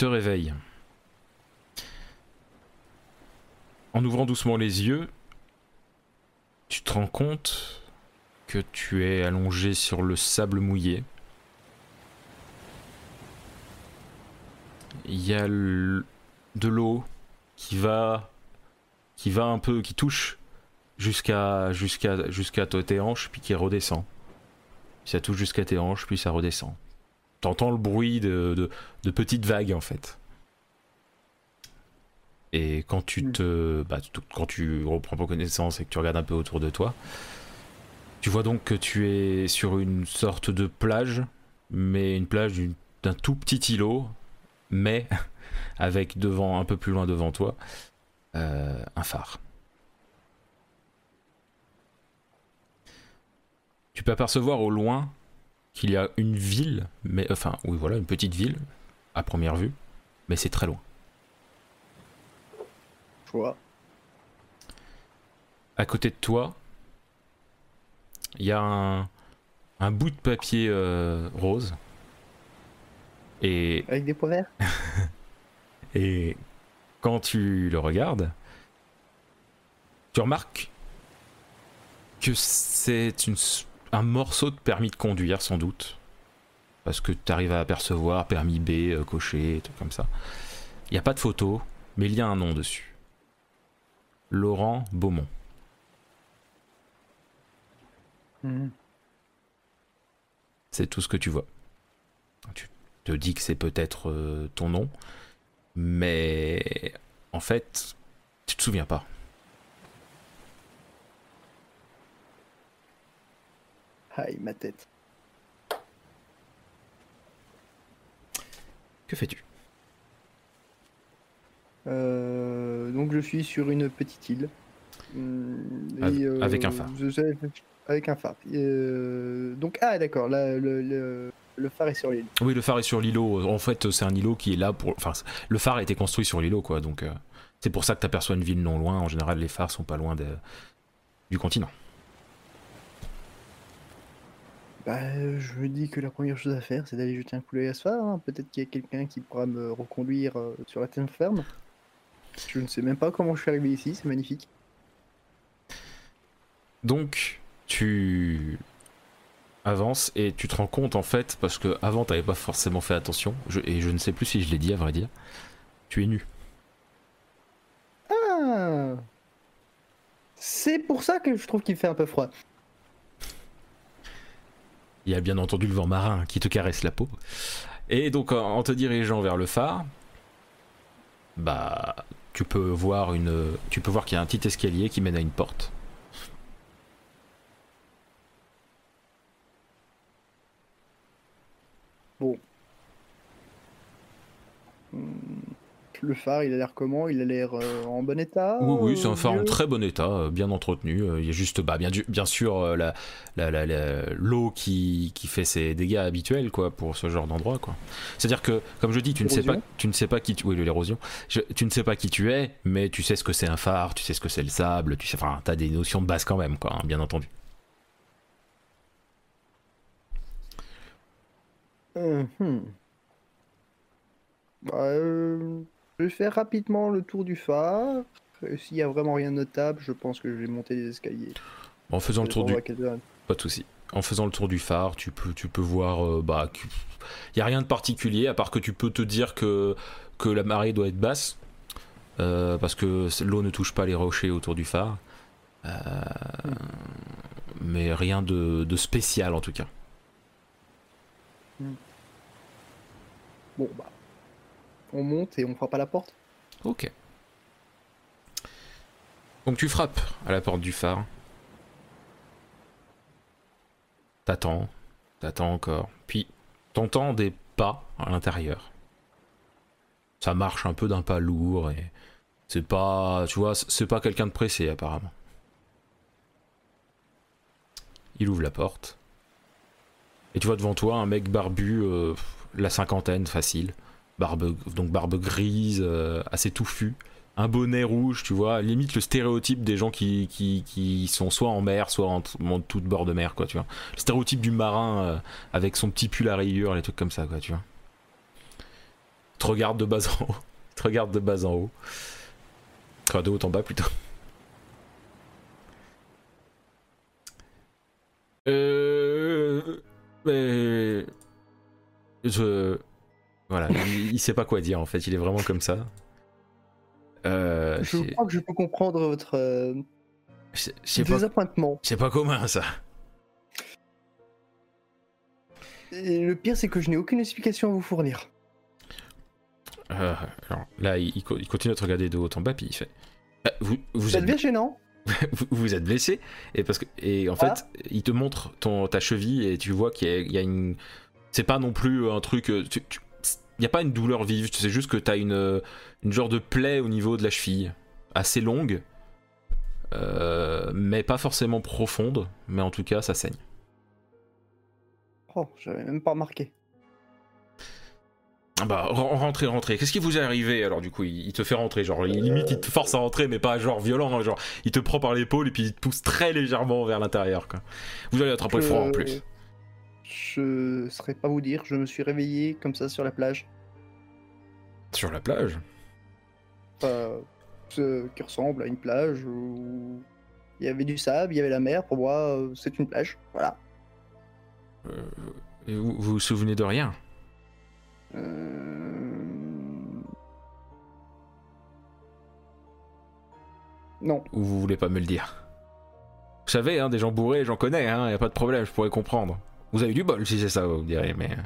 te réveilles. En ouvrant doucement les yeux, tu te rends compte que tu es allongé sur le sable mouillé. Il y a de l'eau qui va qui va un peu qui touche jusqu'à jusqu'à jusqu'à tes hanches puis qui redescend. Ça touche jusqu'à tes hanches puis ça redescend. T'entends le bruit de, de petites vagues en fait. Et quand tu hmm. te, bah, quand tu reprends pas connaissance et que tu regardes un peu autour de toi, tu vois donc que tu es sur une sorte de plage, mais une plage d'un tout petit îlot, mais avec devant, un peu plus loin devant toi, euh, un phare. Tu peux apercevoir au loin qu'il y a une ville, mais enfin, oui, voilà, une petite ville à première vue, mais c'est très loin. À côté de toi, il y a un, bout de papier euh, rose. Et... Avec des pois verts Et quand tu le regardes, tu remarques que c'est un morceau de permis de conduire sans doute. Parce que tu arrives à apercevoir permis B, euh, coché, tout comme ça. Il n'y a pas de photo, mais il y a un nom dessus. Laurent Beaumont. Mhm. C'est tout ce que tu vois. Tu te dis que c'est peut-être euh, ton nom, mais en fait, tu te souviens pas. Aïe, ma tête. Que fais-tu? Euh, donc je suis sur une petite île. Euh, avec un phare. avec un phare. Euh, donc ah d'accord, le, phare est sur l'île. Oui, le phare est sur l'îlot. En fait, c'est un îlot qui est là pour. Enfin, le phare a été construit sur l'îlot, quoi. Donc c'est pour ça que tu aperçois une ville non loin. En général, les phares sont pas loin de... du continent. Bah, je me dis que la première chose à faire, c'est d'aller jeter un coup d'œil à ce phare. Hein. Peut-être qu'il y a quelqu'un qui pourra me reconduire sur la terre ferme. Je ne sais même pas comment je suis arrivé ici, c'est magnifique. Donc, tu avances et tu te rends compte en fait, parce que avant t'avais pas forcément fait attention, et je ne sais plus si je l'ai dit à vrai dire, tu es nu. Ah C'est pour ça que je trouve qu'il fait un peu froid. Il y a bien entendu le vent marin qui te caresse la peau. Et donc en te dirigeant vers le phare, bah tu peux voir une, tu peux voir qu'il y a un petit escalier qui mène à une porte. Bon. Hmm le phare, il a l'air comment? Il a l'air euh, en bon état Oui, oui, c'est un phare en très bon état, euh, bien entretenu. Euh, il y a juste, bah, bien, bien sûr, l'eau la, qui, qui, fait ses dégâts habituels quoi, pour ce genre d'endroit. quoi. C'est-à-dire que, comme je dis, tu ne, sais pas, tu ne sais pas qui tu... Oui, l'érosion. Tu ne sais pas qui tu es, mais tu sais ce que c'est un phare, tu sais ce que c'est le sable, tu sais, enfin, as des notions de base quand même, quoi, hein, bien entendu. Hum, Bah, je vais faire rapidement le tour du phare. S'il y a vraiment rien de notable, je pense que je vais monter les escaliers. En faisant le tour du... Pas de souci. En faisant le tour du phare, tu peux, tu peux voir... Euh, bah, il n'y a rien de particulier, à part que tu peux te dire que, que la marée doit être basse. Euh, parce que l'eau ne touche pas les rochers autour du phare. Euh, mais rien de, de, spécial en tout cas. Hmm. Bon, bah, on monte et on frappe à la porte. Ok. Donc tu frappes à la porte du phare. T'attends, t'attends encore. Puis t'entends des pas à l'intérieur. Ça marche un peu d'un pas lourd et c'est pas, tu vois, c'est pas quelqu'un de pressé apparemment. Il ouvre la porte. Et tu vois devant toi un mec barbu, euh, la cinquantaine facile barbe, donc barbe grise, euh, assez touffue, un bonnet rouge, tu vois, limite le stéréotype des gens qui, qui, sont soit en mer, soit en, tout bord de mer, quoi, tu vois. Le stéréotype du marin euh, avec son petit pull à rayures, les trucs comme ça, quoi, tu vois. te regarde de bas en haut. Il te regarde de bas en haut. Enfin, de haut en bas plutôt. Euh. Mais. Je. Voilà, il, il sait pas quoi dire en fait, il est vraiment comme ça. Euh, Je crois que je peux comprendre votre euh, c'est c'est pas, désappointement. c'est pas commun ça. Et le pire, c'est que je n'ai aucune explication à vous fournir. Euh, alors, là, il, il co- il continue à te regarder de haut en bas, puis il fait. Ah, vous, êtes, devient gênant. vous, vous êtes blessé et parce que et en Ah. fait, il te montre ton ta cheville et tu vois qu'il y, a- il y a une. C'est pas non plus un truc. euh, tu- tu- Il n'y a pas une douleur vive. C'est juste que t'as une euh, une genre de plaie au niveau de la cheville, assez longue, euh, mais pas forcément profonde. Mais en tout cas, ça saigne. Oh, j'avais même pas remarqué. Ah Bah, ren- rentrez, rentrez. Qu'est-ce qui vous est arrivé Alors, du coup, il, il te fait rentrer. Genre, il- limite, il te force à rentrer, mais pas genre violent. hein, genre, il te prend par l'épaule et puis il te pousse très légèrement vers l'intérieur. quoi. Vous allez attraper Je- froid en plus. Je saurais pas vous dire, je me suis réveillé comme ça sur la plage. Sur la plage. Enfin, ce qui ressemble à une plage où il y avait du sable, il y avait la mer. Pour moi, euh, c'est une plage. Voilà. Euh, et vous, vous vous souvenez de rien? Euh, Non. Ou vous voulez pas me le dire? Vous savez, hein, des gens bourrés, j'en connais, hein, y a pas de problème, je pourrais comprendre. Vous avez du bol si c'est ça, vous me direz, mais. euh,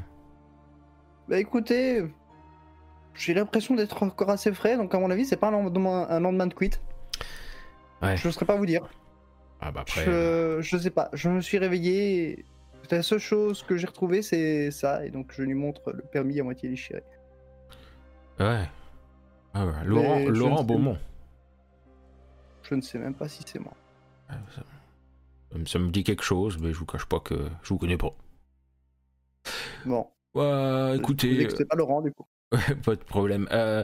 Bah écoutez, j'ai l'impression d'être encore assez frais, donc à mon avis, c'est pas un lendemain, un lendemain de quit. Ouais. Je ne saurais pas vous dire. Ah bah après. euh, Je, je sais pas. Je me suis réveillé. et La seule chose que j'ai retrouvée, c'est ça. Et donc, je lui montre le permis à moitié déchiré. Ouais. Ah ouais, Laurent, je Laurent sais- Beaumont. Je ne sais même pas si c'est moi. Ça, ça me dit quelque chose, mais je vous cache pas que je vous connais pas. Bon. Ouais, écoutez. c'est pas Laurent, du coup. Pas de problème. Euh,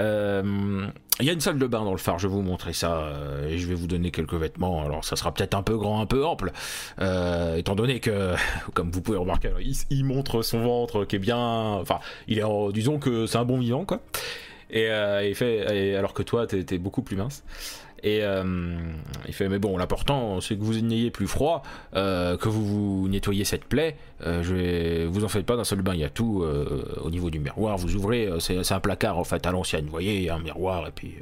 euh, Il y a une salle de bain dans le phare, je vais vous montrer ça euh, et je vais vous donner quelques vêtements. Alors ça sera peut-être un peu grand, un peu ample, euh, étant donné que, comme vous pouvez remarquer, alors, il, il montre son ventre qui est bien, enfin, il est, en- disons que c'est un bon vivant quoi. Et euh, il fait, et alors que toi, t'es beaucoup plus mince. Et euh, il fait, mais bon, l'important, c'est que vous n'ayez plus froid, euh, que vous vous nettoyez cette plaie. Euh, je vais, vous en faites pas d'un seul bain, il y a tout au niveau du miroir. Vous ouvrez, c'est un placard en fait à l'ancienne, vous voyez, un miroir. Et puis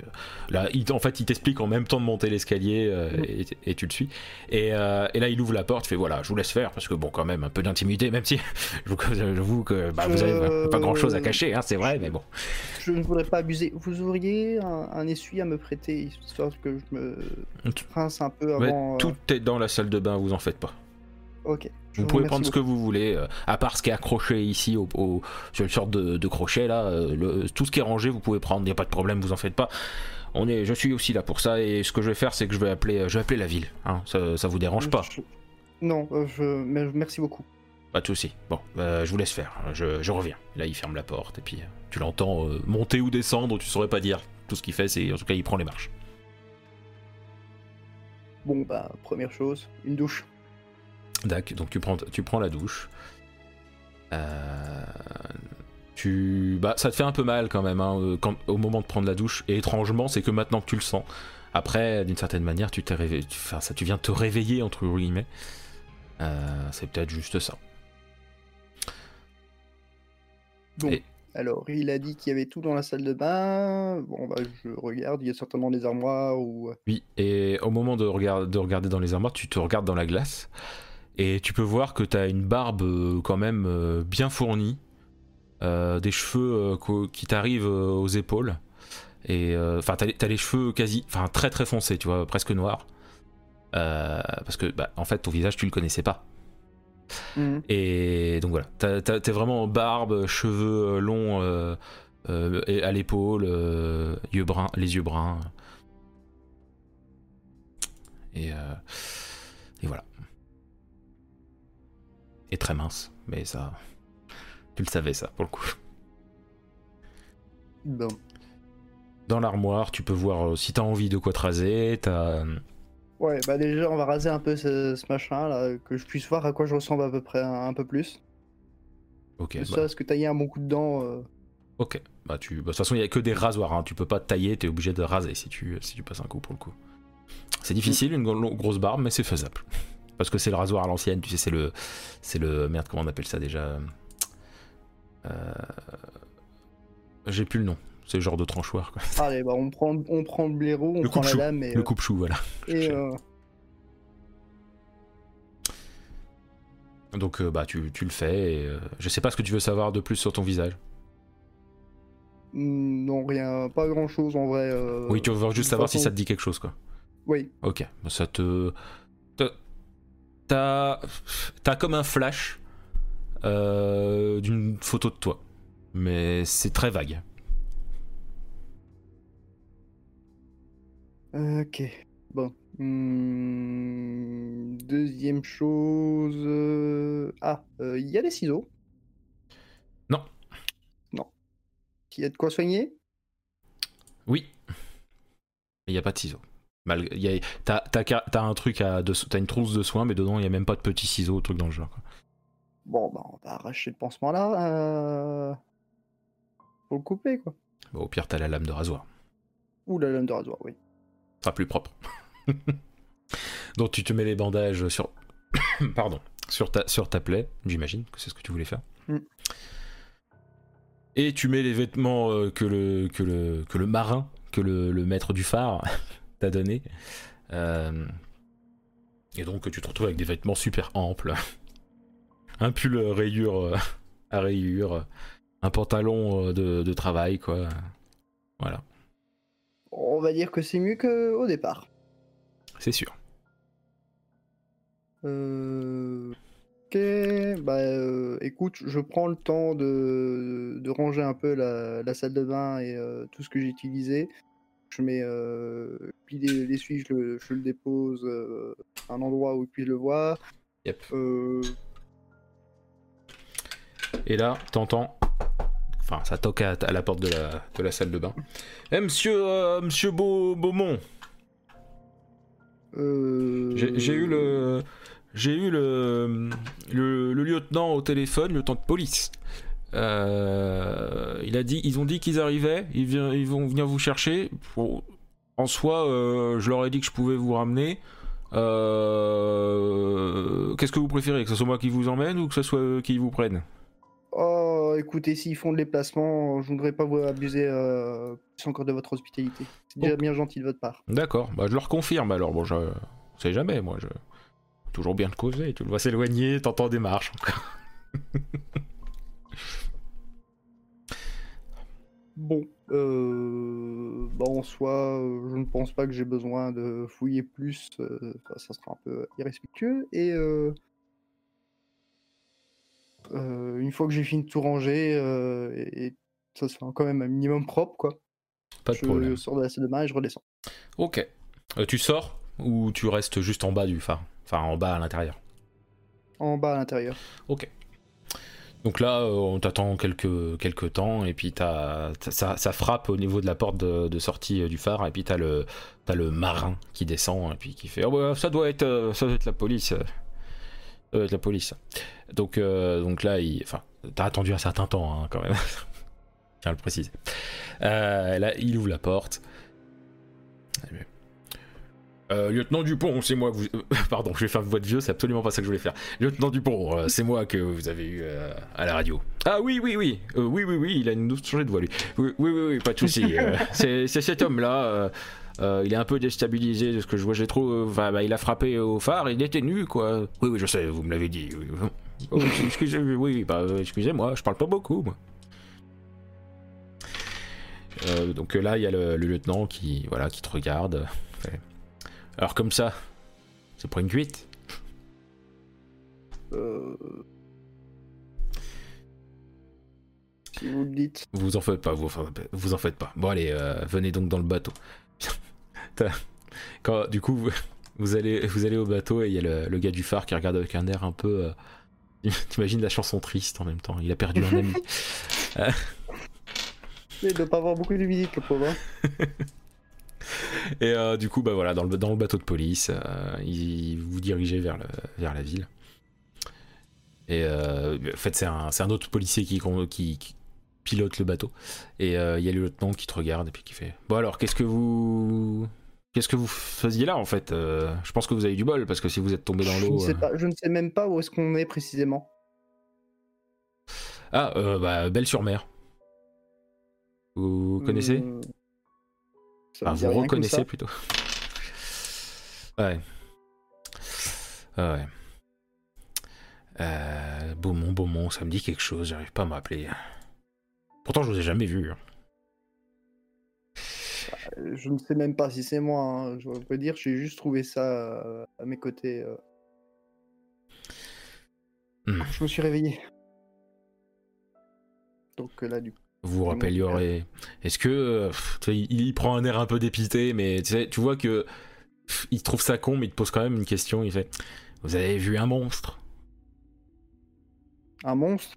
là, il, en fait, il t'explique en même temps de monter l'escalier et, et tu le suis. Et, et là, il ouvre la porte, fait, voilà, je vous laisse faire parce que bon, quand même, un peu d'intimité, même si je vous- j'avoue que bah, vous avez pas grand chose à cacher, hein, c'est vrai, mais bon. Je ne voudrais pas abuser. Vous auriez un, un essuie à me prêter, histoire que je me Tu- rince un peu Ouais, avant. euh, tout est dans la salle de bain, vous en faites pas. Ok. Vous pouvez prendre ce que vous voulez, euh, à part ce qui est accroché ici au, au- sur une sorte de, de crochet là, euh, le- tout ce qui est rangé vous pouvez prendre, il n'y a pas de problème, vous en faites pas. On est, je suis aussi là pour ça et ce que je vais faire c'est que je vais appeler, je vais appeler la ville. hein. ça, ça vous dérange pas? Je- Non, je... merci beaucoup. Pas de souci. Bon, euh, je vous laisse faire, je, je reviens. Là il ferme la porte et puis tu l'entends monter ou descendre, tu saurais pas dire. Tout ce qu'il fait c'est en tout cas il prend les marches. Bon, bah, première chose, une douche. Dac, donc tu prends, tu prends la douche. Euh, tu, bah, ça te fait un peu mal quand même hein, euh, quand, au moment de prendre la douche. Et étrangement, c'est que maintenant que tu le sens. Après, d'une certaine manière, tu t'es réveillé, tu, enfin, ça, tu viens te réveiller entre guillemets. Euh, c'est peut-être juste ça. Bon. Et- Alors, il a dit qu'il y avait tout dans la salle de bain. Bon, bah, je regarde, il y a certainement des armoires ou. euh, Oui. Et au moment de, regard- de regarder dans les armoires, tu te regardes dans la glace et tu peux voir que tu as une barbe euh, quand même euh, bien fournie, des cheveux qui t'arrivent aux épaules. Et enfin, t'as, les- cheveux quasi, enfin très très foncés, tu vois, presque noirs. Parce que, bah, en fait, ton visage, tu le connaissais pas. Mhm. Et donc voilà, t'es vraiment barbe, cheveux euh, longs euh, euh, et à l'épaule, euh, yeux bruns, les yeux bruns. Et, euh, et voilà. Et très mince, mais ça. Tu le savais, ça, pour le coup. Bon. Dans l'armoire, tu peux voir si t'as envie de quoi te raser, t'as. Ouais, bah, déjà, on va raser un peu ce, ce machin là, que je puisse voir à quoi je ressemble à peu près un, un peu plus. Ok, bah, serait-ce que tailler un bon coup de dent. euh, Ok. Bah, tu... bah, de toute façon, il n'y a que des rasoirs. Hein. Tu peux pas tailler, tu es obligé de raser si tu, si tu passes un coup pour le coup. C'est difficile, une gro- grosse barbe, mais c'est faisable. Parce que c'est le rasoir à l'ancienne, tu sais, c'est le. C'est le. Merde, comment on appelle ça déjà Euh, J'ai plus le nom. C'est le genre de tranchoir, quoi. Allez, bah on prend, on prend le blaireau, on Le prend la lame et, Le euh, coupe-chou, voilà. et, euh, Donc, euh, bah, tu, tu le fais. Et, je sais pas ce que tu veux savoir de plus sur ton visage. mm, non, rien, pas grand chose en vrai. euh, oui, tu veux juste savoir si ça te dit quelque chose, quoi. Oui, Ok, bah, ça te. t'as- T'as. T'as comme un flash euh, d'une photo de toi. Mais c'est très vague. Ok. Bon. Hmm, Deuxième chose. euh, Ah, euh, il y a des ciseaux. Non. Non. Il y a de quoi soigner? Oui. Il n'y a pas de ciseaux. Y a- T'as t'as un truc à. de- T'as une trousse de soins, mais dedans, il n'y a même pas de petits ciseaux, truc dans le genre. quoi. Bon, bah on va arracher le pansement là. Euh... Faut le couper quoi. Bon, au pire, t'as la lame de rasoir. Ou la lame de rasoir, oui. Plus propre. Donc, tu te mets les bandages sur. Pardon. Sur ta, sur ta plaie, j'imagine que c'est ce que tu voulais faire. Mm. Et tu mets les vêtements euh, que, le, que, le, que le marin, que le, le maître du phare t'a donné. Euh, Et donc tu te retrouves avec des vêtements super amples. Un pull rayure euh, à rayures, un pantalon euh, de, de travail, quoi. Voilà, On va dire que c'est mieux qu'au départ. c'est sûr. Euh... Ok, bah euh, écoute, je prends le temps de, de ranger un peu la, la salle de bain et euh, tout ce que j'ai utilisé. Je mets euh, puis les- l'essuie, je le, je le dépose à un endroit où il puisse le voir. Yep. Et là, t'entends. Enfin, ça toque à, à la porte de la, de la salle de bain. Eh, monsieur, euh, monsieur Beau- Beaumont, euh, j'ai eu le. J'ai eu le, le, le lieutenant au téléphone, le lieutenant de police. Euh, il a dit, ils ont dit qu'ils arrivaient, ils, vi- ils vont venir vous chercher. En soi, je leur ai dit que je pouvais vous ramener. Qu'est-ce que vous préférez Que ce soit moi qui vous emmène ou que ce soit eux qui vous prennent? Oh, écoutez, s'ils font de déplacement, je ne voudrais pas vous abuser euh, plus encore de votre hospitalité. C'est déjà bien gentil de votre part. D'accord, bah je leur confirme alors. Bon, je on sait jamais, moi. Je toujours bien de causer. Tu le vois s'éloigner, t'entends des marches. Bon, euh, bah en soi, euh, je ne pense pas que j'ai besoin de fouiller plus. euh, ça sera un peu irrespectueux. Et euh, une fois que j'ai fini de tout ranger, euh, et, et ça se fait quand même un minimum propre, quoi. Pas de je problème. sors de la salle de bain et je redescends. Ok. Euh, tu sors ou tu restes juste en bas du phare Enfin, en bas à l'intérieur? En bas à l'intérieur. Ok. Donc là, on t'attend quelques, quelques temps et puis t'as, t'as- ça, ça frappe au niveau de la porte de, de sortie du phare et puis t'as le, t'as le marin qui descend et puis qui fait oh, bah, ça doit être ça doit être la police. Euh. La police. Donc, euh, donc là, il, enfin, t'as attendu un certain temps hein, quand même. Tiens à le préciser. Euh, là, il ouvre la porte. Euh, lieutenant Dupont, c'est moi que vous. pardon, je vais faire voix de vieux, c'est absolument pas ça que je voulais faire. Lieutenant Dupont, euh, c'est moi que vous avez eu euh, à la radio. Ah oui, oui, oui, oui, oui, oui, il a une changé de voix lui. Oui, oui, oui, oui, pas de souci. c'est c'est cet homme-là. Euh, il est un peu déstabilisé de ce que je vois. J'ai trop. euh, Enfin, bah, il a frappé au phare. Il était nu, quoi. Oui, oui, je sais. Vous me l'avez dit. oui. Oh, excusez, oui, bah, euh, excusez-moi. Je parle pas beaucoup, moi. Euh, donc là, il y a le, le lieutenant qui, voilà, qui te regarde. Alors comme ça, c'est pour une cuite? Euh, Si vous le dites. Vous en faites pas, vous, vous en faites pas. Bon allez, euh, venez donc dans le bateau. Quand, du coup, vous, vous allez, vous allez au bateau et il y a le, le gars du phare qui regarde avec un air un peu. euh, T'imagines la chanson triste en même temps. Il a perdu un ami. Il doit pas avoir beaucoup de visites, le pauvre. hein. Et euh, du coup, bah voilà, dans le, dans le bateau de police, euh, il vous dirigez vers, le, vers la ville. Et euh, en fait, c'est un, c'est un autre policier qui, qui, qui, pilote le bateau. Et euh, il y a le lieutenant qui te regarde et puis qui fait Bon, alors, qu'est-ce que vous. Qu'est-ce que vous faisiez là en fait euh, Je pense que vous avez du bol parce que si vous êtes tombé dans Je, l'eau. sais euh, je ne sais même pas où est-ce qu'on est précisément. Ah, euh, bah, Belle-sur-Mer. Vous connaissez? Euh, ça Ah, me dit vous reconnaissez plutôt. ouais. Ah ouais. Beaumont, Beaumont, ça me dit quelque chose, j'arrive pas à me rappeler. Pourtant, je vous ai jamais vu. hein. Je ne sais même pas si c'est moi. hein, Je peux dire, j'ai juste trouvé ça euh, à mes côtés. euh. Hmm. Je me suis réveillé. Donc euh, là, du coup. Vous vous mon rappelleriez. Est-ce que. il, prend un air un peu dépité, mais tu vois que. il trouve ça con, mais il te pose quand même une question. Il fait Vous avez vu un monstre? Un monstre?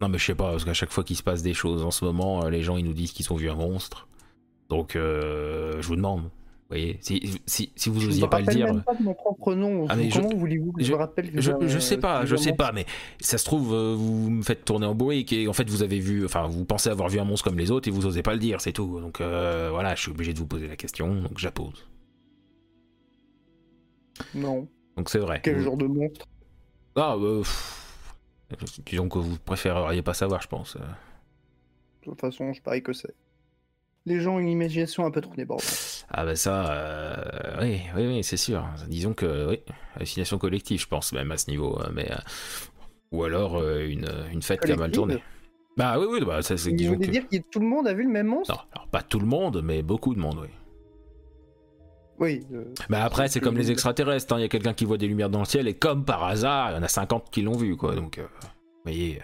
Non, mais je sais pas, parce qu'à chaque fois qu'il se passe des choses en ce moment, les gens ils nous disent qu'ils ont vu un monstre. Donc, euh, je vous demande. Vous voyez, si, si, si vous Je osiez ne me pas le dire. même pas de mon propre nom. Ah, je- Comment voulez-vous que je, je- me rappelle que Je, je euh, sais pas, que je sais pas, mais ça se trouve, euh, vous me faites tourner en bourrique et en fait vous avez vu, enfin vous pensez avoir vu un monstre comme les autres et vous osez pas le dire, c'est tout. Donc euh, voilà, je suis obligé de vous poser la question, donc j'appose. Non. Donc c'est vrai. Quel Vous- genre de monstre? Ah, euh, pff, disons que vous préféreriez pas savoir, je pense. euh. De toute façon, je parie que c'est. Les gens ont une imagination un peu trop. Ah bah ça, euh, oui, oui, oui, c'est sûr. Disons que, oui, hallucination collective, je pense même à ce niveau. euh, Mais, euh, ou alors euh, une, une fête qui a mal tourné. Bah oui, oui, bah ça c'est Vous disons voulez que... dire que tout le monde a vu le même monstre? Non, alors pas tout le monde, mais beaucoup de monde, oui. Oui. Bah après, C'est comme les extraterrestres, hein. il y a quelqu'un qui voit des lumières dans le ciel, et comme par hasard, il y en a 50 qui l'ont vu, quoi. Donc, vous voyez,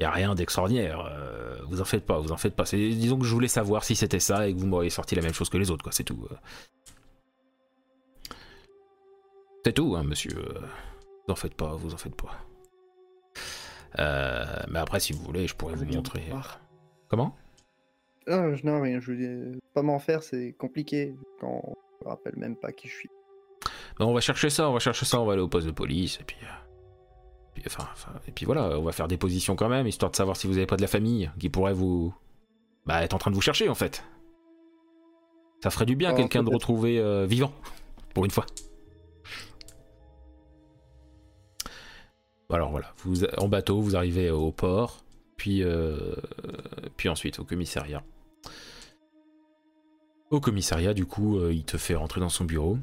il y a rien d'extraordinaire. euh, vous en faites pas, vous en faites pas. C'est- Disons que je voulais savoir si c'était ça et que vous m'auriez sorti la même chose que les autres, quoi. C'est tout. euh. C'est tout, hein, monsieur. euh, Vous en faites pas, vous en faites pas. Euh, mais après, si vous voulez, je pourrais vous montrer. Comment? Ah, je n'ai rien. Je veux dire, pas m'en faire, c'est compliqué quand on me rappelle même pas qui je suis. Ben, on va chercher ça, on va chercher ça, on va aller au poste de police, et puis, euh, puis, enfin, enfin, et puis voilà, on va faire des positions quand même, histoire de savoir si vous avez pas de la famille qui pourrait vous, bah, être en train de vous chercher en fait. Ça ferait du bien quelqu'un de retrouver euh, vivant, pour une fois. Alors voilà, vous en bateau, vous arrivez au port, puis, euh, puis ensuite au commissariat. Au commissariat, du coup, euh, il te fait rentrer dans son bureau.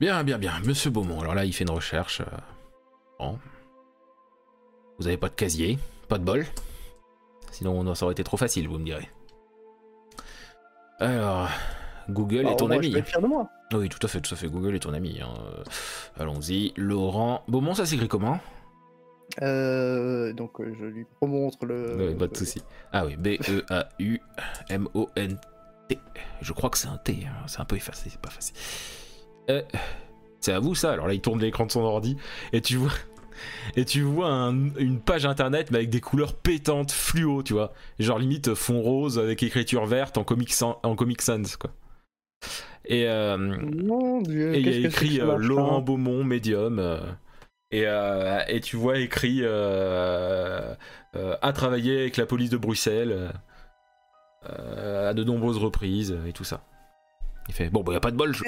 Bien, bien, bien. Monsieur Beaumont, alors là, il fait une recherche. euh, Bon. Vous avez pas de casier, pas de bol. Sinon, ça aurait été trop facile, vous me direz. Alors, Google Bah, est ton ami. Je peux être fier de moi. Oui, tout à fait, tout à fait. Google est ton ami. hein. Euh, Allons-y. Laurent Beaumont, ça s'écrit comment? Euh, donc je lui remontre le. Ouais, Pas de souci. Ah oui, B-E-A-U-M-O-N-T. Je crois que c'est un T, hein. c'est un peu effacé, c'est pas facile. Euh, c'est à vous ça Alors là, il tourne l'écran de son ordi et tu vois. Et tu vois un- une page internet mais avec des couleurs pétantes, fluo, tu vois. Genre limite fond rose avec écriture verte en Comic, Sans- en comic Sans, quoi. Et, euh, Mon Dieu. et il y a écrit euh, Laurent Beaumont, médium. euh, et, euh, et tu vois écrit euh, euh, a travaillé avec la police de Bruxelles euh, à de nombreuses reprises euh, et tout ça. Il fait bon, bah, y a pas de bol, je-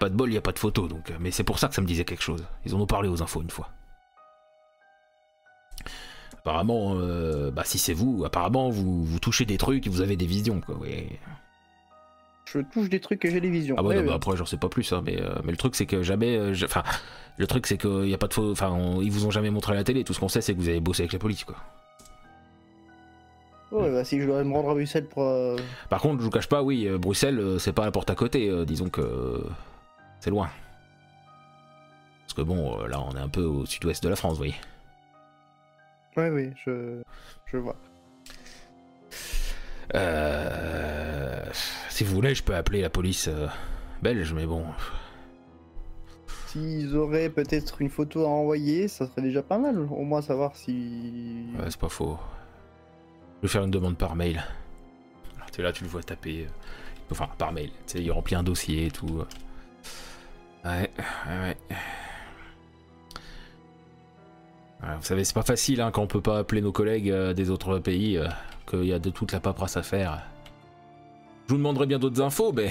pas, de bol, y a pas de photo, donc. euh, Mais c'est pour ça que ça me disait quelque chose. Ils en ont parlé aux infos une fois. Apparemment, euh, bah si c'est vous, apparemment vous, vous touchez des trucs, et vous avez des visions, quoi. Oui. Je touche des trucs et j'ai des visions. Ah bah Ouais, non, bah après j'en sais pas plus hein, mais, euh, mais le truc c'est que jamais euh, enfin le truc c'est qu'il y a pas de faux enfin ils vous ont jamais montré à la télé tout ce qu'on sait c'est que vous avez bossé avec la police quoi Ouais, bah, si je dois me rendre à Bruxelles pour. euh, par contre je vous cache pas oui euh, Bruxelles euh, c'est pas la porte à côté euh, disons que euh, c'est loin parce que bon euh, là on est un peu au sud-ouest de la France vous voyez Ouais, oui, je, je vois. Euh, si vous voulez je peux appeler la police euh, belge mais bon S'ils auraient peut-être une photo à envoyer, ça serait déjà pas mal. Au moins savoir si. Ouais, c'est pas faux. Je vais faire une demande par mail. Alors, tu es là, tu le vois taper. euh, Enfin, par mail. Tu sais, il remplit un dossier et tout. Ouais, ouais, ouais. Vous savez, c'est pas facile hein, quand on peut pas appeler nos collègues euh, des autres pays, euh, qu'il y a de toute la paperasse à faire. Je vous demanderai bien d'autres infos, mais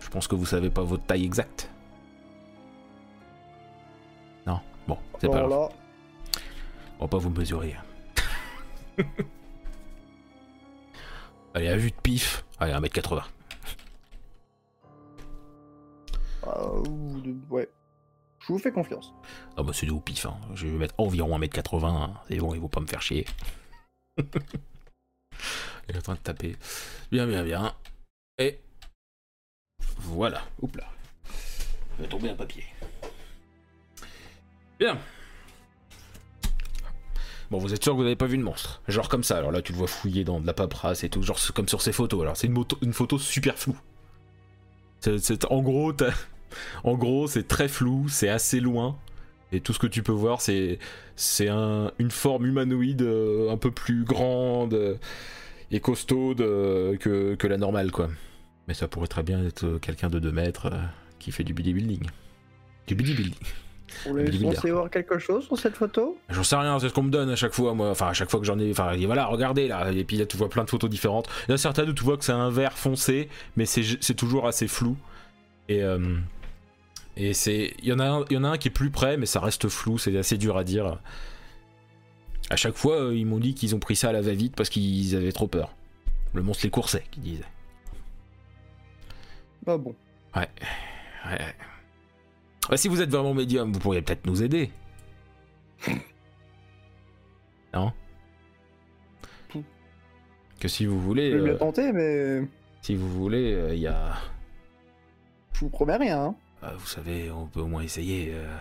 je pense que vous savez pas votre taille exacte. Non? Bon, c'est pas grave. On va pas vous mesurer. Allez, à vue de pif. Allez, 1m80. euh, vous- ouais. Je vous fais confiance. Ah bah c'est de au pif, hein. je vais mettre environ 1m80, hein. c'est bon, il faut pas me faire chier. il est en train de taper. Bien, bien, bien. Et voilà, oups là. Il va tomber un papier. Bien. Vous êtes sûr que vous n'avez pas vu de monstre Genre comme ça, alors là tu le vois fouiller dans de la paperasse et tout, genre comme sur ces photos. Alors c'est une, une photo super floue. En gros, en gros, c'est très flou, c'est assez loin. Et tout ce que tu peux voir, c'est c'est un- une forme humanoïde euh, un peu plus grande euh, et costaude euh, que, la normale, quoi. Mais ça pourrait très bien être euh, quelqu'un de 2 mètres qui fait du bodybuilding. Du bodybuilding. Voulez Billy censé voir quelque chose sur cette photo? J'en sais rien, c'est ce qu'on me donne à chaque fois, moi. Enfin, à chaque fois que j'en ai. Enfin, voilà, regardez là. Et puis là, tu vois plein de photos différentes. Il y en a certaines où tu vois que c'est un vert foncé, mais c'est toujours assez flou. Et. euh, et c'est. Il y, en a un- il y en a un qui est plus près, mais ça reste flou, c'est assez dur à dire. À chaque fois, euh, ils m'ont dit qu'ils ont pris ça à la va-vite parce qu'ils avaient trop peur. Le monstre les coursait, qu'ils disaient. Ah bon? Ouais. ouais. Ouais, si vous êtes vraiment médium, vous pourriez peut-être nous aider. non Que si vous voulez, Je vais euh, bien tenter, mais si vous voulez, euh, il y a, je vous promets rien. hein. euh, vous savez, on peut au moins essayer. euh,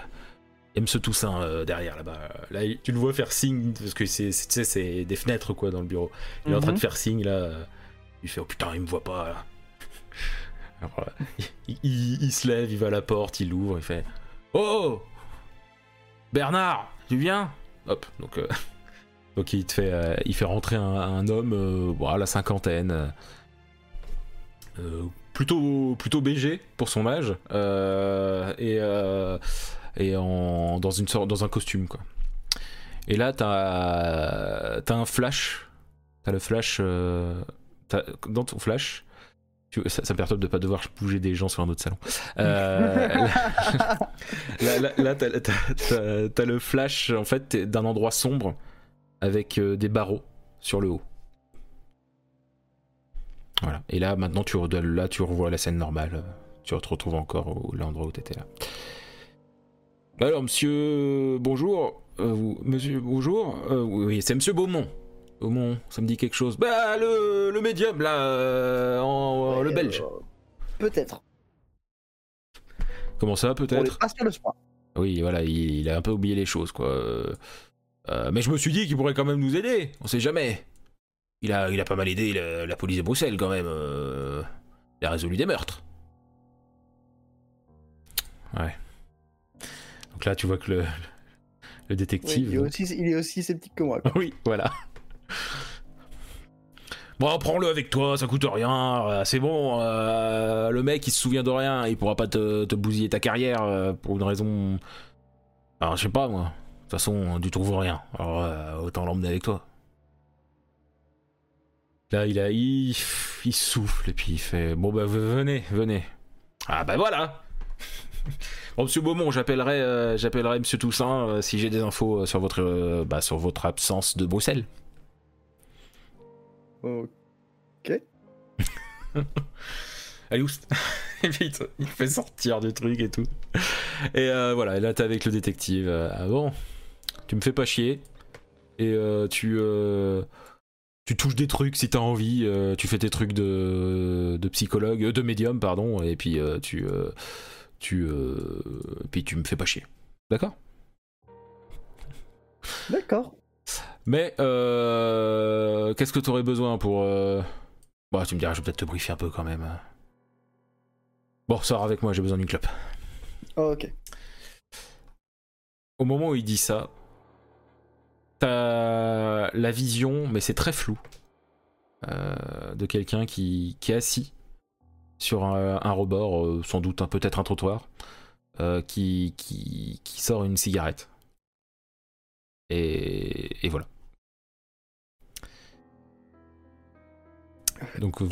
Il y a Monsieur Toussaint euh, derrière là-bas. Là, tu le vois faire signe parce que c'est, c'est- tu sais, c'est des fenêtres quoi dans le bureau. Il est en train de Mhm. faire signe là. euh, Il fait oh putain, il me voit pas. Voilà. il, se lève, il va à la porte, il ouvre, il fait Oh Bernard, tu viens? Hop, donc, euh, donc il te fait, euh, il fait rentrer un, homme, euh, à la cinquantaine, euh, euh, plutôt, plutôt BG pour son âge, euh, et, euh, et en, dans, une dans un costume quoi. Et là, t'as as un flash, t'as le flash, euh, dans ton flash, ça, ça me perturbe de pas devoir bouger des gens sur un autre salon. Euh, là, là, là, t'as, le flash en fait d'un endroit sombre avec euh, des barreaux sur le haut. Voilà. Et là, maintenant, tu, là, tu revois la scène normale. Tu te retrouves encore au l'endroit où t'étais là. Alors, monsieur, bonjour. Euh, vous- monsieur, bonjour. Euh, oui, c'est monsieur Beaumont. Beaumont, ça me dit quelque chose. Bah, le, le médium, là, euh, en- le Ouais, belge. euh, Peut-être. Comment ça, peut-être le. Oui, voilà, il, il a un peu oublié les choses, quoi. Euh, euh, mais je me suis dit qu'il pourrait quand même nous aider. On sait jamais. Il a, il a pas mal aidé la, la police de Bruxelles, quand même. euh, il a résolu des meurtres. Ouais. Donc là, tu vois que le, le Oui, détective. il, est aussi, il est aussi sceptique que moi. quoi. Oui, voilà. Bon, prends-le avec toi, ça coûte rien, euh, c'est bon. euh, le mec, il se souvient de rien, il pourra pas te, bousiller ta carrière euh, pour une raison. Alors, je sais pas, moi. De toute façon, tu trouves rien. Alors, autant l'emmener avec toi. Là, il a. Il, il souffle et puis il fait Bon, bah, venez, venez. Ah, bah voilà Bon, monsieur Beaumont, j'appellerai, j'appellerai monsieur Toussaint si j'ai des infos sur votre, bah, sur votre absence de Bruxelles. Ok. Allez, où c'est Et puis il fait sortir du truc et tout. Et euh, voilà, et là t'es avec le détective. Euh, ah bon, tu me fais pas chier. Et euh, tu, euh, tu touches des trucs si t'as envie. tu fais tes trucs de, de psychologue, de médium, pardon. Et puis tu, tu, puis tu me fais pas chier. D'accord? D'accord. Mais euh, qu'est-ce que t'aurais besoin pour. Euh... Bon, tu me diras, je vais peut-être te briefer un peu quand même. Bon, sors avec moi, j'ai besoin d'une clope. Ok. Au moment où il dit ça, t'as la vision, mais c'est très flou, euh, de quelqu'un qui, qui est assis sur un, un rebord, sans doute peut-être un trottoir, qui, qui, qui sort une cigarette. Et, et voilà. Donc vous,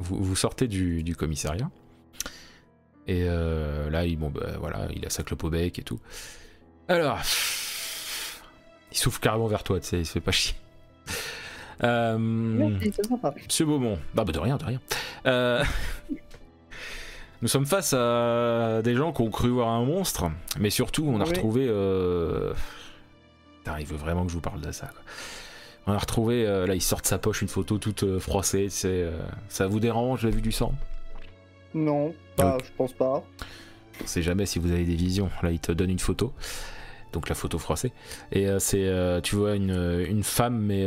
vous, vous sortez du, du commissariat. Et euh, là, il, bon, bah, voilà, il a sa clope au bec et tout. Alors, il souffle carrément vers toi, tu sais, il se fait pas chier. Euh. Monsieur Beaumont, bah, bah, de rien, de rien. Euh, Nous sommes face à des gens qui ont cru voir un monstre, mais surtout on a Oui. retrouvé. Euh... Putain, il veut vraiment que je vous parle de ça. quoi. On a retrouvé, euh, là il sort de sa poche une photo toute euh, froissée, euh, ça vous dérange la vue du sang? Non, je pense pas. On sait jamais si vous avez des visions. Là, il te donne une photo, donc la photo froissée. Et c'est, tu vois, une, une femme, mais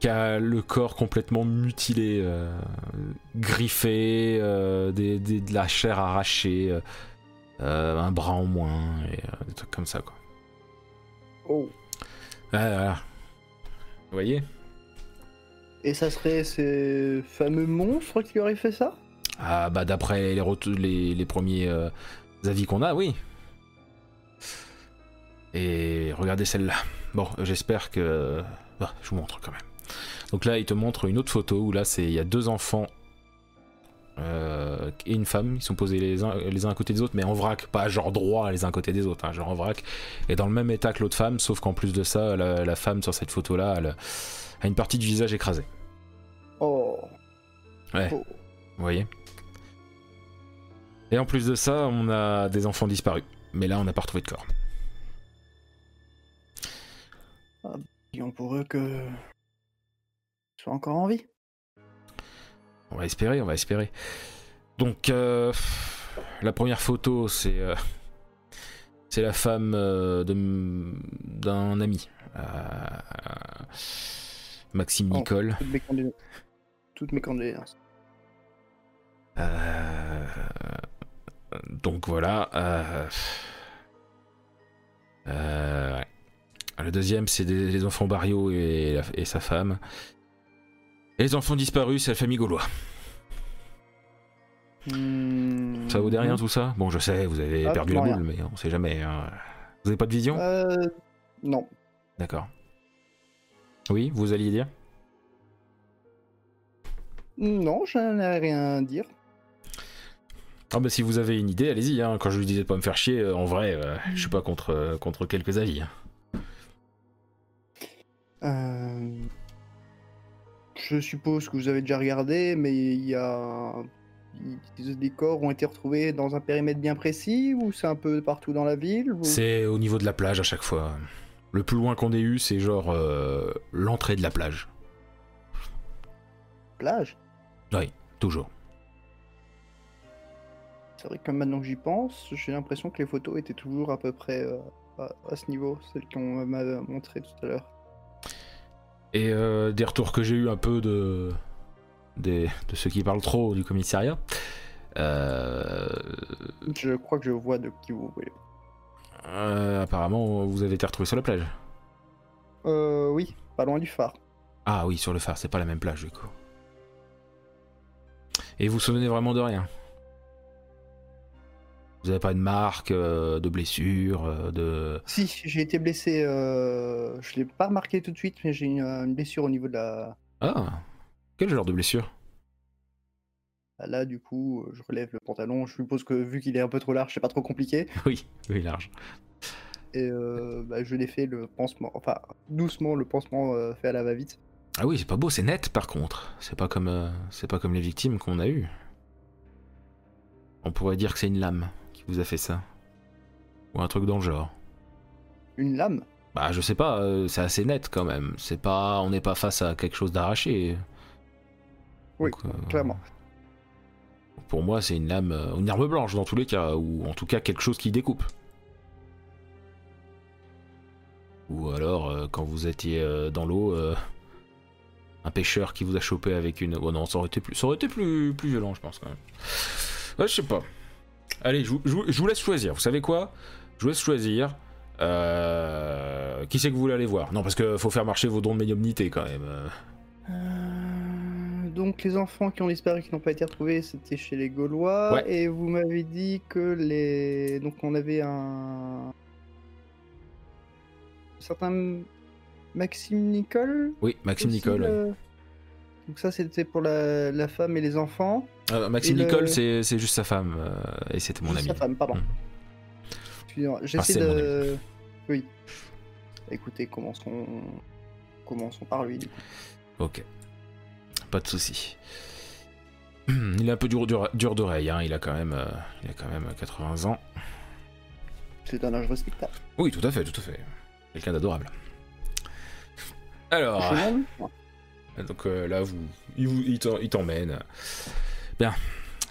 qui a le corps complètement mutilé, griffé, des, des- de la chair arrachée, un bras en moins, et des trucs comme ça, quoi. Oh. Voilà. Vous voyez Et ça serait ces fameux monstres qui auraient fait ça? Ah, bah, d'après les, retours- les, les premiers euh, avis qu'on a, oui. Et regardez celle-là. Bon, j'espère que. Ah, je vous montre quand même. Donc là, il te montre une autre photo où là, c'est il y a deux enfants euh, et une femme. Ils sont posés les uns, les uns à côté des autres, mais en vrac, pas genre droit les uns à côté des autres, hein, genre en vrac. Et dans le même état que l'autre femme, sauf qu'en plus de ça, la, la femme sur cette photo-là, elle a une partie du visage écrasée. Oh. Ouais. Oh. Vous voyez? Et en plus de ça, on a des enfants disparus. Mais là, on n'a pas retrouvé de corps. Disons pour eux que. Ils sont encore en vie. On va espérer, on va espérer. Donc, euh, la première photo, c'est euh, c'est la femme euh, d'un ami, Maxime Oh. Nicole. Toutes mes condoléances. Toutes mes condoléances. Donc voilà. ouais. Le deuxième, c'est des- les enfants Barrio et sa femme. Les enfants disparus, c'est la famille Gaulois. Hmm. Ça vous dit rien tout ça? Bon, je sais, vous avez Ah, perdu la rien. boule, mais on sait jamais. hein. Vous avez pas de vision? Euh. Non. D'accord. Oui, vous alliez dire? Non, je n'ai rien à dire. Ah bah si vous avez une idée, allez-y. hein. Quand je vous disais de pas me faire chier, euh, en vrai, euh, je suis pas contre, euh, contre quelques avis. hein. Euh, Je suppose que vous avez déjà regardé, mais il y a. Les corps ont été retrouvés dans un périmètre bien précis ou c'est un peu partout dans la ville ou- C'est au niveau de la plage à chaque fois. Le plus loin qu'on ait eu, c'est genre euh, l'entrée de la plage. plage? Toujours. C'est vrai que maintenant que j'y pense, j'ai l'impression que les photos étaient toujours à peu près euh, à, à ce niveau, celles qu'on m'a montré tout à l'heure. Et euh, des retours que j'ai eu un peu de, des, de ceux qui parlent trop du commissariat. Euh, Je crois que je vois de qui vous voulez. euh, apparemment, vous avez été retrouvé sur la plage. Euh, oui, pas loin du phare. Ah oui, sur le phare, c'est pas la même plage du coup. Et vous vous souvenez vraiment de rien? Vous avez pas de marque, euh, de blessure, euh, de... Si, j'ai été blessé, euh, je l'ai pas remarqué tout de suite, mais j'ai une, une blessure au niveau de la. Ah Quel genre de blessure? Là, du coup, je relève le pantalon. Je suppose que vu qu'il est un peu trop large, c'est pas trop compliqué. Oui, oui, large. Et bah, je l'ai fait le pansement, enfin doucement le pansement fait à la va-vite. Ah oui, c'est pas beau, c'est net par contre. C'est pas comme, c'est pas comme les victimes qu'on a eues. On pourrait dire que c'est une lame qui vous a fait ça. Ou un truc dans le genre. Une lame Bah je sais pas, euh, c'est assez net quand même. C'est pas, on n'est pas face à quelque chose d'arraché. Oui, Donc, euh, clairement. Pour moi, c'est une lame, euh, une arme blanche dans tous les cas, ou en tout cas quelque chose qui découpe. Ou alors, euh, quand vous étiez euh, dans l'eau, euh, un pêcheur qui vous a chopé avec une. Oh non, ça aurait été plus, ça aurait été plus, plus violent, je pense quand même. Ouais, je sais pas. Allez, je, vous- je vous- je vous laisse choisir. Vous savez quoi? Je vous laisse choisir. Euh, Qui c'est que vous voulez aller voir? Non, parce que faut faire marcher vos dons de médiumnité quand même. euh. Donc les enfants qui ont disparu, qui n'ont pas été retrouvés, c'était chez les Gaulois. Ouais. Et vous m'avez dit que les. Donc on avait un. certain Maxime Nicole? Oui, Maxime Nicole. Donc ça, c'était pour la, la femme et les enfants. Euh, Maxime le- Nicole, c'est c'est juste sa femme, euh, et c'était mon ami. Sa femme, pardon. Mm. Excusez-moi, J'essaie de. Oui. Écoutez, commençons. Commençons par lui. du coup. Ok. Pas de souci. Il est un peu dur, dur, dur d'oreille, hein. il, a quand même, euh, il a quand même 80 ans. C'est un âge respectable. Oui, tout à fait, tout à fait. Quelqu'un d'adorable. Alors, donc euh, là, vous, il, vous- il t'emmène. Bien.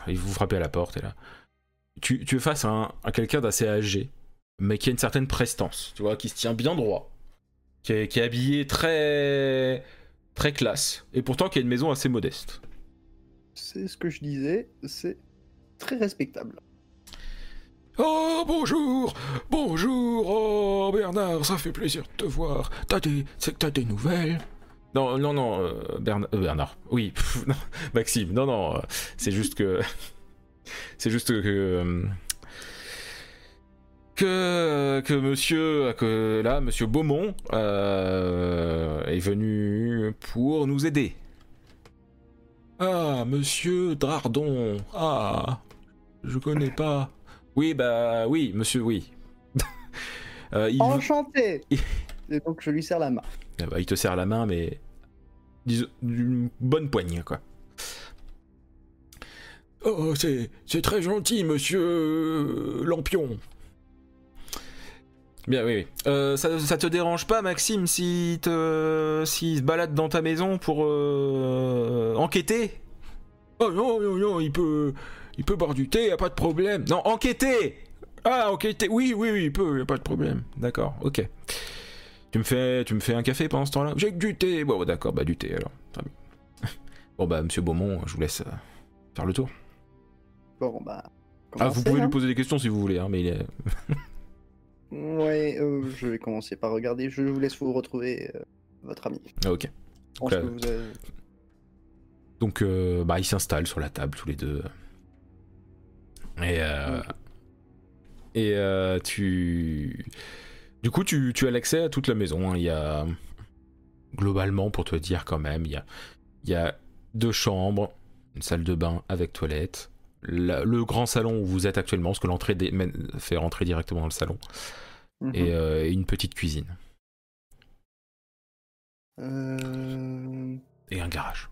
Il vous frappe à la porte et là. Tu, tu es face à, un- à quelqu'un d'assez âgé, mais qui a une certaine prestance, tu vois, qui se tient bien droit, qui est, qui est habillé très très classe, et pourtant qui a une maison assez modeste. C'est ce que je disais, c'est très respectable. Oh bonjour, bonjour, oh Bernard, ça fait plaisir de te voir. T'as des, c'est que t'as des nouvelles? Non, non, non, euh, Bern- euh, Bernard. Oui, pff, non, Maxime. Non, non, euh, c'est juste que, c'est juste que que que Monsieur, que là, Monsieur Beaumont euh, est venu pour nous aider. Ah, Monsieur Drardon. Ah, je connais pas. Oui, bah oui, monsieur, oui. Euh, il, Enchanté Et donc je lui serre la main. Ah bah, il te serre la main, mais d'une bonne poigne, quoi. Oh, c'est c'est très gentil, monsieur Lampion. Bien, oui, oui. Euh, ça, ça te dérange pas, Maxime, si te, s'il se balade dans ta maison pour euh, enquêter? Oh non, non, non, il peut, il peut boire du thé, y a pas de problème. Non, enquêter Ah, enquêter, oui, oui, oui, il peut, y a pas de problème. D'accord, ok. Tu me fais, tu me fais un café pendant ce temps-là? J'ai que du thé. Bon, d'accord, bah du thé alors. Très bien. Bon bah, Monsieur Beaumont, je vous laisse euh, faire le tour. Bon, bah. Ah, vous pouvez hein. lui poser des questions si vous voulez, hein, mais il est. Ouais, euh, je vais commencer par regarder. Je vous laisse vous retrouver euh, votre ami. Ah, ok. Là- vous avez- Donc, euh, bah, ils s'installent sur la table tous les deux. Et euh, Ok. et euh, tu, du coup, tu, tu as l'accès à toute la maison. hein. Il y a globalement, pour te dire quand même, il y a, il y a deux chambres, une salle de bain avec toilette, la- le grand salon où vous êtes actuellement, parce que l'entrée fait rentrer directement dans le salon, Mhm. et, euh, et une petite cuisine Euh, et un garage.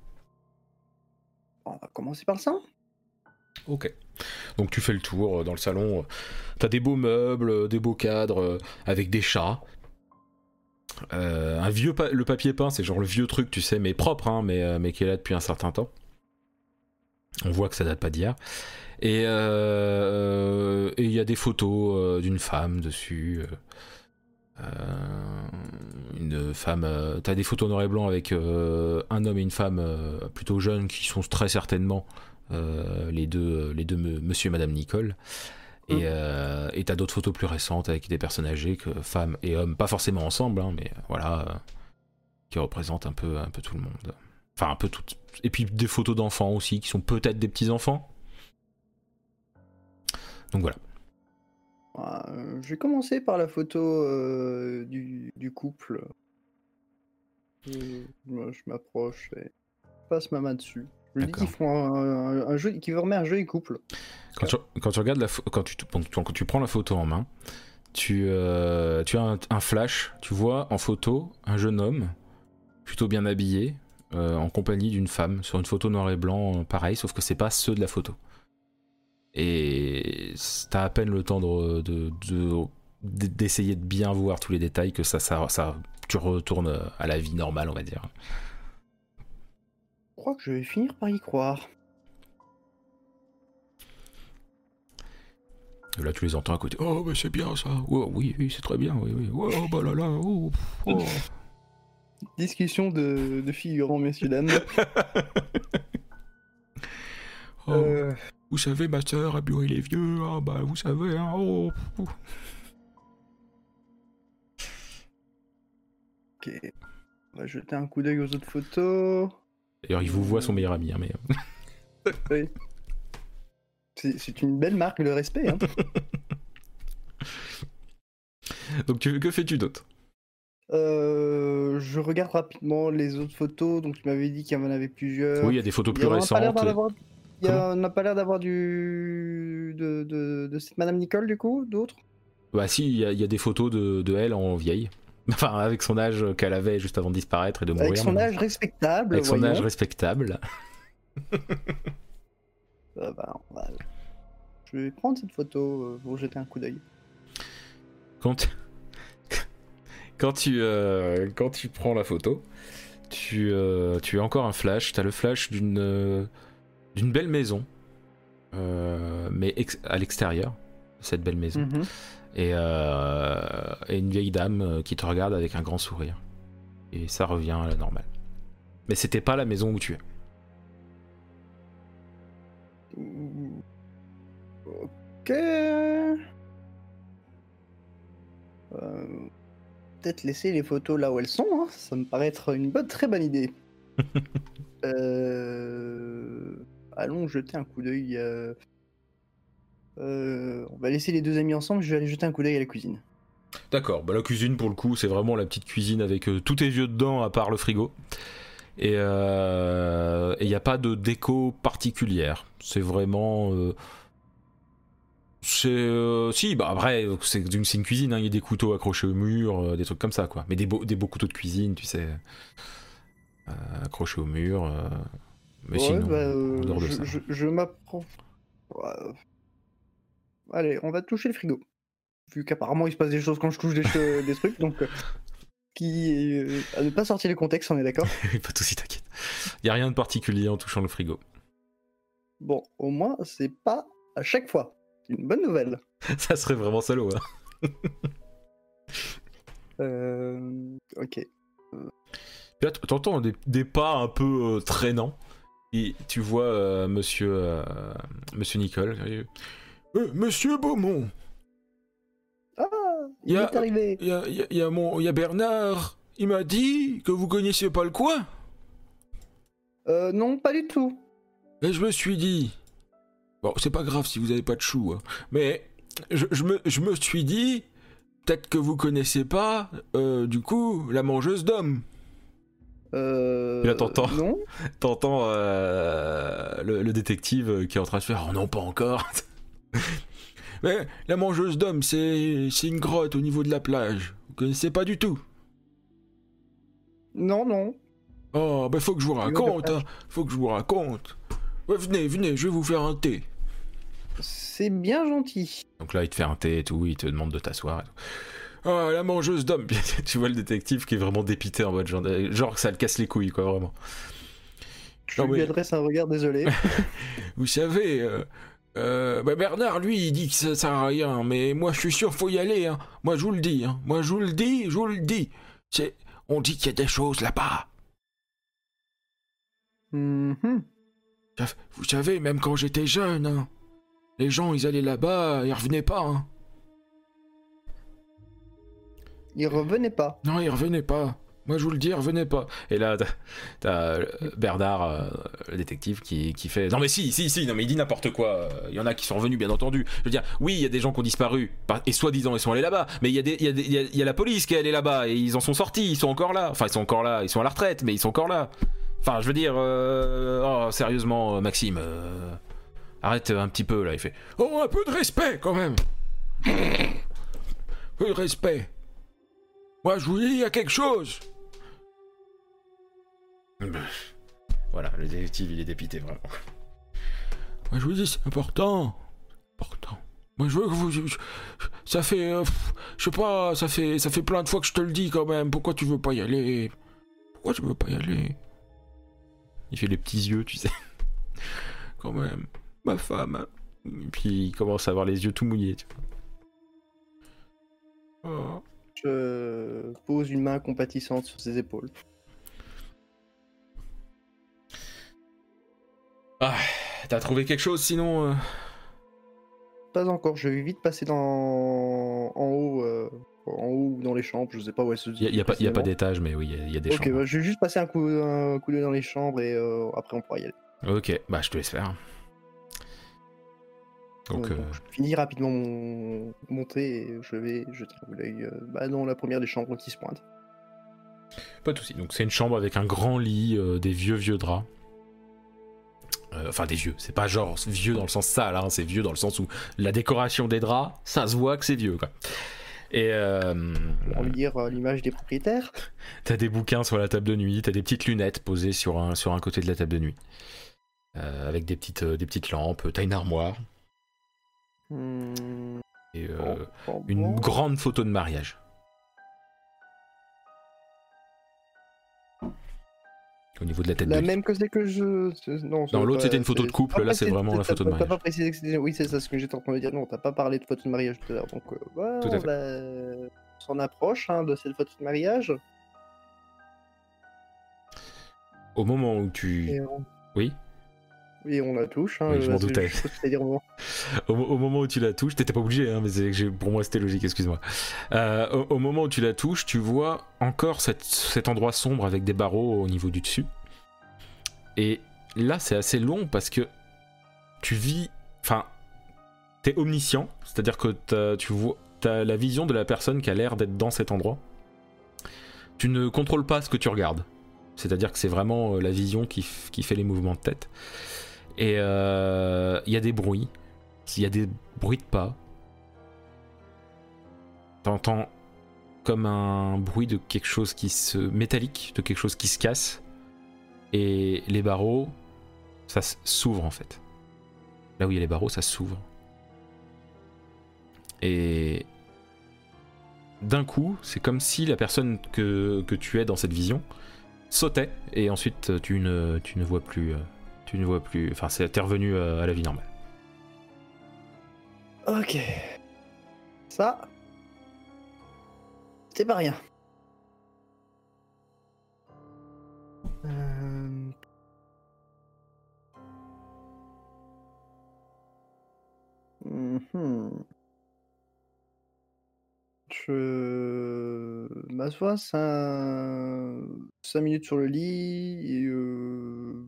On va commencer par ça. Ok. Donc tu fais le tour euh, dans le salon. euh, T'as des beaux meubles, euh, des beaux cadres avec des chats. Un vieux le papier peint, c'est genre le vieux truc, tu sais, mais propre, hein, mais, mais qui est là depuis un certain temps. On voit que ça date pas d'hier. Et il y a des photos d'une femme dessus. une femme. T'as des photos noir et blanc avec un homme et une femme plutôt jeunes qui sont très certainement les deux, les deux me- monsieur et madame Nicole. Mm. Et euh, et t'as d'autres photos plus récentes avec des personnes âgées, que femmes et hommes, pas forcément ensemble, hein, mais euh, voilà, euh, qui représentent un peu, un peu tout le monde. Enfin, un peu tout. Et puis des photos d'enfants aussi, qui sont peut-être des petits-enfants. Donc voilà. Euh, je vais commencer par la photo euh, du, du couple. Euh, moi, je m'approche et passe ma main dessus. Qu'ils font un, un joli couple. Quand tu, quand tu regardes la quand tu, donc, quand tu prends la photo en main, tu, euh, tu as un, un flash, tu vois en photo un jeune homme plutôt bien habillé euh, en compagnie d'une femme sur une photo noir et blanc, euh, pareil, sauf que c'est pas ceux de la photo. Et t'as à peine le temps de- de- de- d'essayer de, bien voir tous les détails que ça, ça, ça, tu retournes à la vie normale, on va dire. Je crois que je vais finir par y croire. Là, tu les entends à côté. Oh, mais c'est bien ça. Oh, oui, oui, c'est très bien. Oui, oui. Oh, bah là là. Oh, oh. Discussion de, de figurants, messieurs, dames. Oh, Euh, Vous savez, ma sœur a bué les vieux. Ah, bah, vous savez. Hein, oh. ok. On va jeter un coup d'œil aux autres photos. D'ailleurs, il vous voit son meilleur ami. hein, mais... Oui. C'est une belle marque de respect. Hein. Donc, tu- que fais-tu d'autre? Euh, je regarde rapidement les autres photos. Donc, tu m'avais dit qu'il y en avait plusieurs. Oui, il y a des photos plus récentes. Il n'a pas l'air d'avoir du. De, de, de cette Madame Nicole, du coup D'autres? Bah si, il y, a- il y a des photos de, de elle en vieille. Enfin, avec son âge qu'elle avait juste avant de disparaître et de mourir. Avec son âge respectable. Avec son âge respectable. Euh, bah, on va- Je vais prendre cette photo euh, pour jeter un coup d'œil. Quand tu, quand tu, euh, quand tu prends la photo, tu, euh, tu as encore un flash. Tu as le flash d'une d'une belle maison, mais à l'extérieur de cette belle maison. Mhm. Et, euh, et une vieille dame euh, qui te regarde avec un grand sourire. Et ça revient à la normale. Mais c'était pas la maison où tu es. Ok. Euh, Peut-être laisser les photos là où elles sont, hein. ça me paraît être une bonne, très bonne idée. Euh, Allons jeter un coup d'œil. Euh, euh, On va laisser les deux amis ensemble, je vais aller jeter un coup d'œil à la cuisine. D'accord, bah la cuisine pour le coup, c'est vraiment la petite cuisine avec euh, tout est vieux dedans à part le frigo. Et il n'y a pas de déco particulière. C'est vraiment. euh, c'est. euh, si, bah après, c'est une, cuisine, hein, il y a des couteaux accrochés au mur, euh, des trucs comme ça, quoi. Mais des beaux, des beaux couteaux de cuisine, tu sais. euh, accrochés au mur. euh, mais Ouais, sinon, bah, euh, en dehors de je, ça. je- je m'apprends. Allez, on va toucher le frigo. Vu qu'apparemment il se passe des choses quand je touche des, che- des trucs, donc. euh, qui. euh, à ne pas sortir les contextes, on est d'accord? Pas de soucis, t'inquiète. Il n'y a rien de particulier en touchant le frigo. Bon, au moins, c'est pas à chaque fois. C'est une bonne nouvelle. ça serait vraiment salaud, hein. Euh, ok. Puis là, t'entends des, des pas un peu euh, traînants. Et tu vois euh, monsieur, monsieur Nicole. Euh, monsieur Beaumont, Ah Il Y a- est arrivé il y a, y a- y a mon- y a Bernard. Il m'a dit que vous connaissiez pas le coin. Euh, non, pas du tout. Et je me suis dit. Bon, c'est pas grave si vous avez pas de chou. hein. Mais je, je me, je me suis dit. Peut-être que vous connaissez pas, euh, du coup, la mangeuse d'hommes. Euh, Et là, t'entends. Non T'entends euh, le, le détective qui est en train de faire Oh non, pas encore. Mais la mangeuse d'hommes, c'est c'est une grotte au niveau de la plage. Vous connaissez pas du tout? Non, non. Oh, bah faut que je vous raconte. hein. Faut que je vous raconte. Ouais, venez, venez, je vais vous faire un thé. C'est bien gentil. Donc là, il te fait un thé et tout, il te demande de t'asseoir. et tout. Ah, la mangeuse d'hommes. tu vois le détective qui est vraiment dépité en mode genre, genre que ça le casse les couilles, quoi, vraiment. Je Non, lui mais- adresse un regard désolé. Vous savez, euh, euh, bah Bernard, lui, il dit que ça sert à rien, mais moi, je suis sûr, faut y aller. Hein. Moi, je vous le dis. Hein. Moi, je vous le dis, je vous le dis. C'est, on dit qu'il y a des choses là-bas. Mhm. Vous savez, même quand j'étais jeune, hein, les gens, ils allaient là-bas, ils revenaient pas. Hein. Il revenait pas. Non, ils revenaient pas. Moi, je vous le dis, revenaient pas. Et là, t'as- euh, Bernard, euh, le détective, qui, qui fait Non, mais si, si, si, non, mais il dit n'importe quoi. Il y en a qui sont revenus, bien entendu. Je veux dire, oui, il y a des gens qui ont disparu, par- et soi-disant, ils sont allés là-bas. Mais il y, a des- y, y a- la police qui est allée là-bas, et ils en sont sortis, ils sont encore là. Enfin, ils sont encore là, ils sont à la retraite, mais ils sont encore là. Enfin, je veux dire, euh, oh, sérieusement, euh, Maxime, euh, arrête un petit peu là. Il fait Oh, un peu de respect quand même. Un peu de respect. Moi, je vous dis, il y a quelque chose. Voilà, le détective, il est dépité, vraiment. Moi, je vous dis, c'est important. Important. Moi, je veux que vous... je- je- ça fait... euh, je sais pas, ça fait, ça fait plein de fois que je te le dis, quand même. Pourquoi tu veux pas y aller? Pourquoi tu veux pas y aller? Il fait les petits yeux, tu sais. Quand même. Ma femme. hein. Et puis, il commence à avoir les yeux tout mouillés, tu vois. Oh. Je pose une main compatissante sur ses épaules. T'as trouvé quelque chose, sinon euh Pas encore, je vais vite passer dans... en haut, euh, en haut ou dans les chambres, je sais pas où elle se Il n'y a, pas- y a pas d'étage, mais oui, il y a- il y, a des Ok, chambres. bah, je vais juste passer un coup, un coup d'œil dans les chambres et euh, après on pourra y aller. Ok, bah je te laisse faire. Donc, Euh, euh, donc, je finis rapidement mon, mon thé et je vais jeter un coup d'œil euh, bah, dans la première des chambres qui se pointe. Pas de soucis. Donc c'est une chambre avec un grand lit, euh, des vieux vieux draps. Euh, enfin des vieux, c'est pas genre vieux dans le sens sale, hein, c'est vieux dans le sens où la décoration des draps, ça se voit que c'est vieux quoi. Et euh, On va lire euh, l'image des propriétaires. t'as des bouquins sur la table de nuit, t'as des petites lunettes posées sur un, sur un côté de la table de nuit. Euh, avec des petites, euh, des petites lampes, t'as une armoire Hmm, et une grande photo de mariage. Au niveau de la tête La de même que c'est que je. Non, l'autre, c'était une photo de couple, t'as là, pas c'est vraiment la photo de T'as mariage. pas précisé que c'était. Oui, c'est ça ce que j'étais en train de dire. Non, t'as pas parlé de photo de mariage tout à l'heure. Donc, euh, Tout à on fait. on s'en approche hein, de cette photo de mariage. Au moment où tu... Oui et on la touche. Hein, Oui, je m'en doutais. dire. Au, au moment où tu la touches, t'étais pas obligé, hein, mais pour moi c'était logique, excuse-moi. Euh, au, au moment où tu la touches, tu vois encore cette- cet endroit sombre avec des barreaux au niveau du dessus. Et là, c'est assez long parce que tu vis. Enfin, t'es omniscient, c'est-à-dire que tu vois, t'as la vision de la personne qui a l'air d'être dans cet endroit. Tu ne contrôles pas ce que tu regardes. C'est-à-dire que c'est vraiment euh, la vision qui fait les mouvements de tête. Et euh, il y a des bruits. Il y a des bruits de pas. T'entends comme un bruit de quelque chose qui se. métallique, de quelque chose qui se casse. Et les barreaux, ça s'ouvre en fait. Là où il y a les barreaux, ça s'ouvre. Et. D'un coup, c'est comme si la personne que, que tu es dans cette vision sautait et ensuite tu ne, tu ne vois plus. Tu ne vois plus. Enfin, c'est- t'es revenu euh, à la vie normale. Ok. Ça. C'est pas rien. Euh, mhm. Je m'assois 5 minutes sur le lit et euh...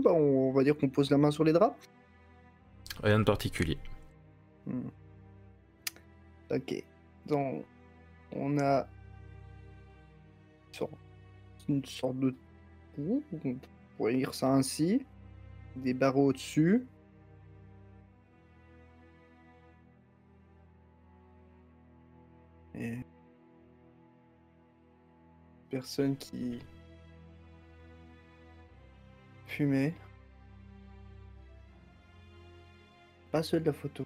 bah, on va dire qu'on pose la main sur les draps. Rien de particulier. Hmm. Ok. Donc, on a une sorte de trou, on pourrait lire ça ainsi. Des barreaux au-dessus. Et personne qui Pas ceux de la photo.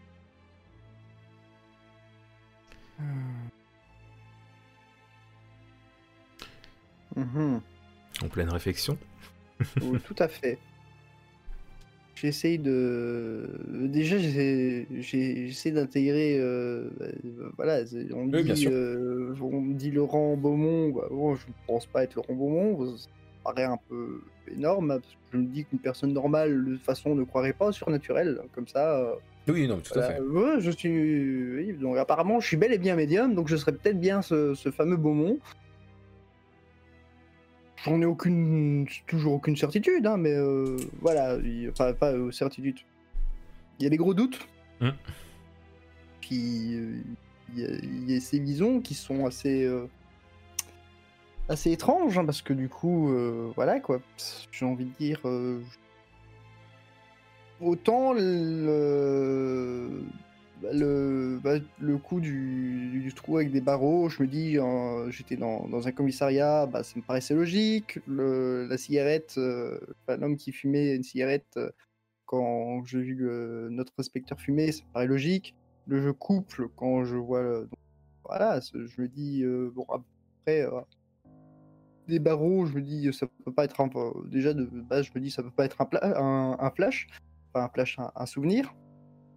Hmm. Mhm. En pleine réflexion. Tout à fait. J'essaye de. Déjà, j'essaie d'intégrer. euh, euh, voilà, on me, Oui, bien dit, sûr. euh, on me dit Laurent Beaumont. bah, bon, je ne pense pas être Laurent Beaumont. Ça paraît un peu énorme. parce que je me dis qu'une personne normale, de toute façon, ne croirait pas au surnaturel. Comme ça. euh, Oui, non, tout voilà. Ouais, je suis. oui, donc apparemment, je suis bel et bien médium, donc je serais peut-être bien ce, ce fameux Beaumont. J'en ai aucune, toujours aucune certitude, hein, mais euh, voilà, il- enfin pas euh, certitude. Il y a des gros doutes. Mm. Puis euh, il y, a- il y a ces visions qui sont assez euh, assez étranges, hein, parce que du coup, euh, voilà quoi. J'ai envie de dire. euh, autant le, bah, bah, coup du, trou avec des barreaux, je me dis, euh, j'étais dans, un commissariat, bah, ça me paraissait logique. La cigarette, l'homme qui fumait une cigarette, quand j'ai vu notre inspecteur fumer, ça me paraît logique. Le jeu couple, quand je vois. le- donc, voilà, je me dis, bon, après. Des barreaux, je me dis, ça peut pas être un. Déjà, de base, je me dis, ça peut pas être un, pla- un, un flash un flash, un, un souvenir.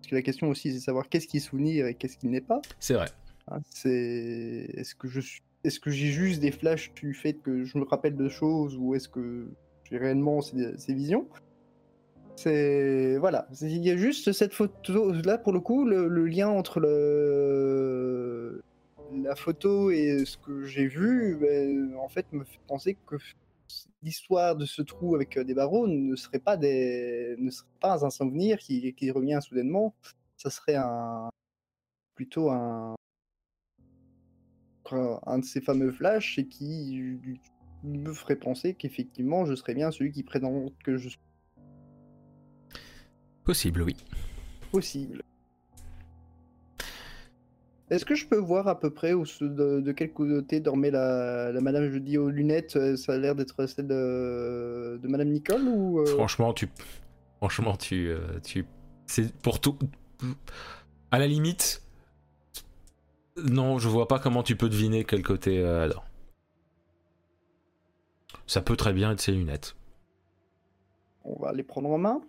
Parce que la question aussi, c'est de savoir qu'est-ce qui est souvenir et qu'est-ce qui n'est pas. C'est vrai. hein. c'est est-ce que je suis, est-ce que j'ai juste des flashs du fait que je me rappelle de choses ou est-ce que j'ai réellement ces, ces visions? C'est voilà, il y a juste cette photo là pour le coup, le, le lien entre le la photo et ce que j'ai vu, ben, en fait, me fait penser que l'histoire de ce trou avec euh, des barreaux ne serait pas des ne serait pas un souvenir qui, qui revient soudainement ça serait un plutôt un un, de ces fameux flashs et qui me ferait penser qu'effectivement je serais bien celui qui présente que je suis Possible, oui. possible. Est-ce que je peux voir à peu près où, de, de quel côté dormait la, la madame? Je dis aux lunettes, euh, ça a l'air d'être celle de, de madame Nicole ou euh, Franchement, tu. Franchement, tu. euh, tu... C'est pour tout. À la limite. Non, je vois pas comment tu peux deviner quel côté euh. Ça peut très bien être ses lunettes. on va les prendre en main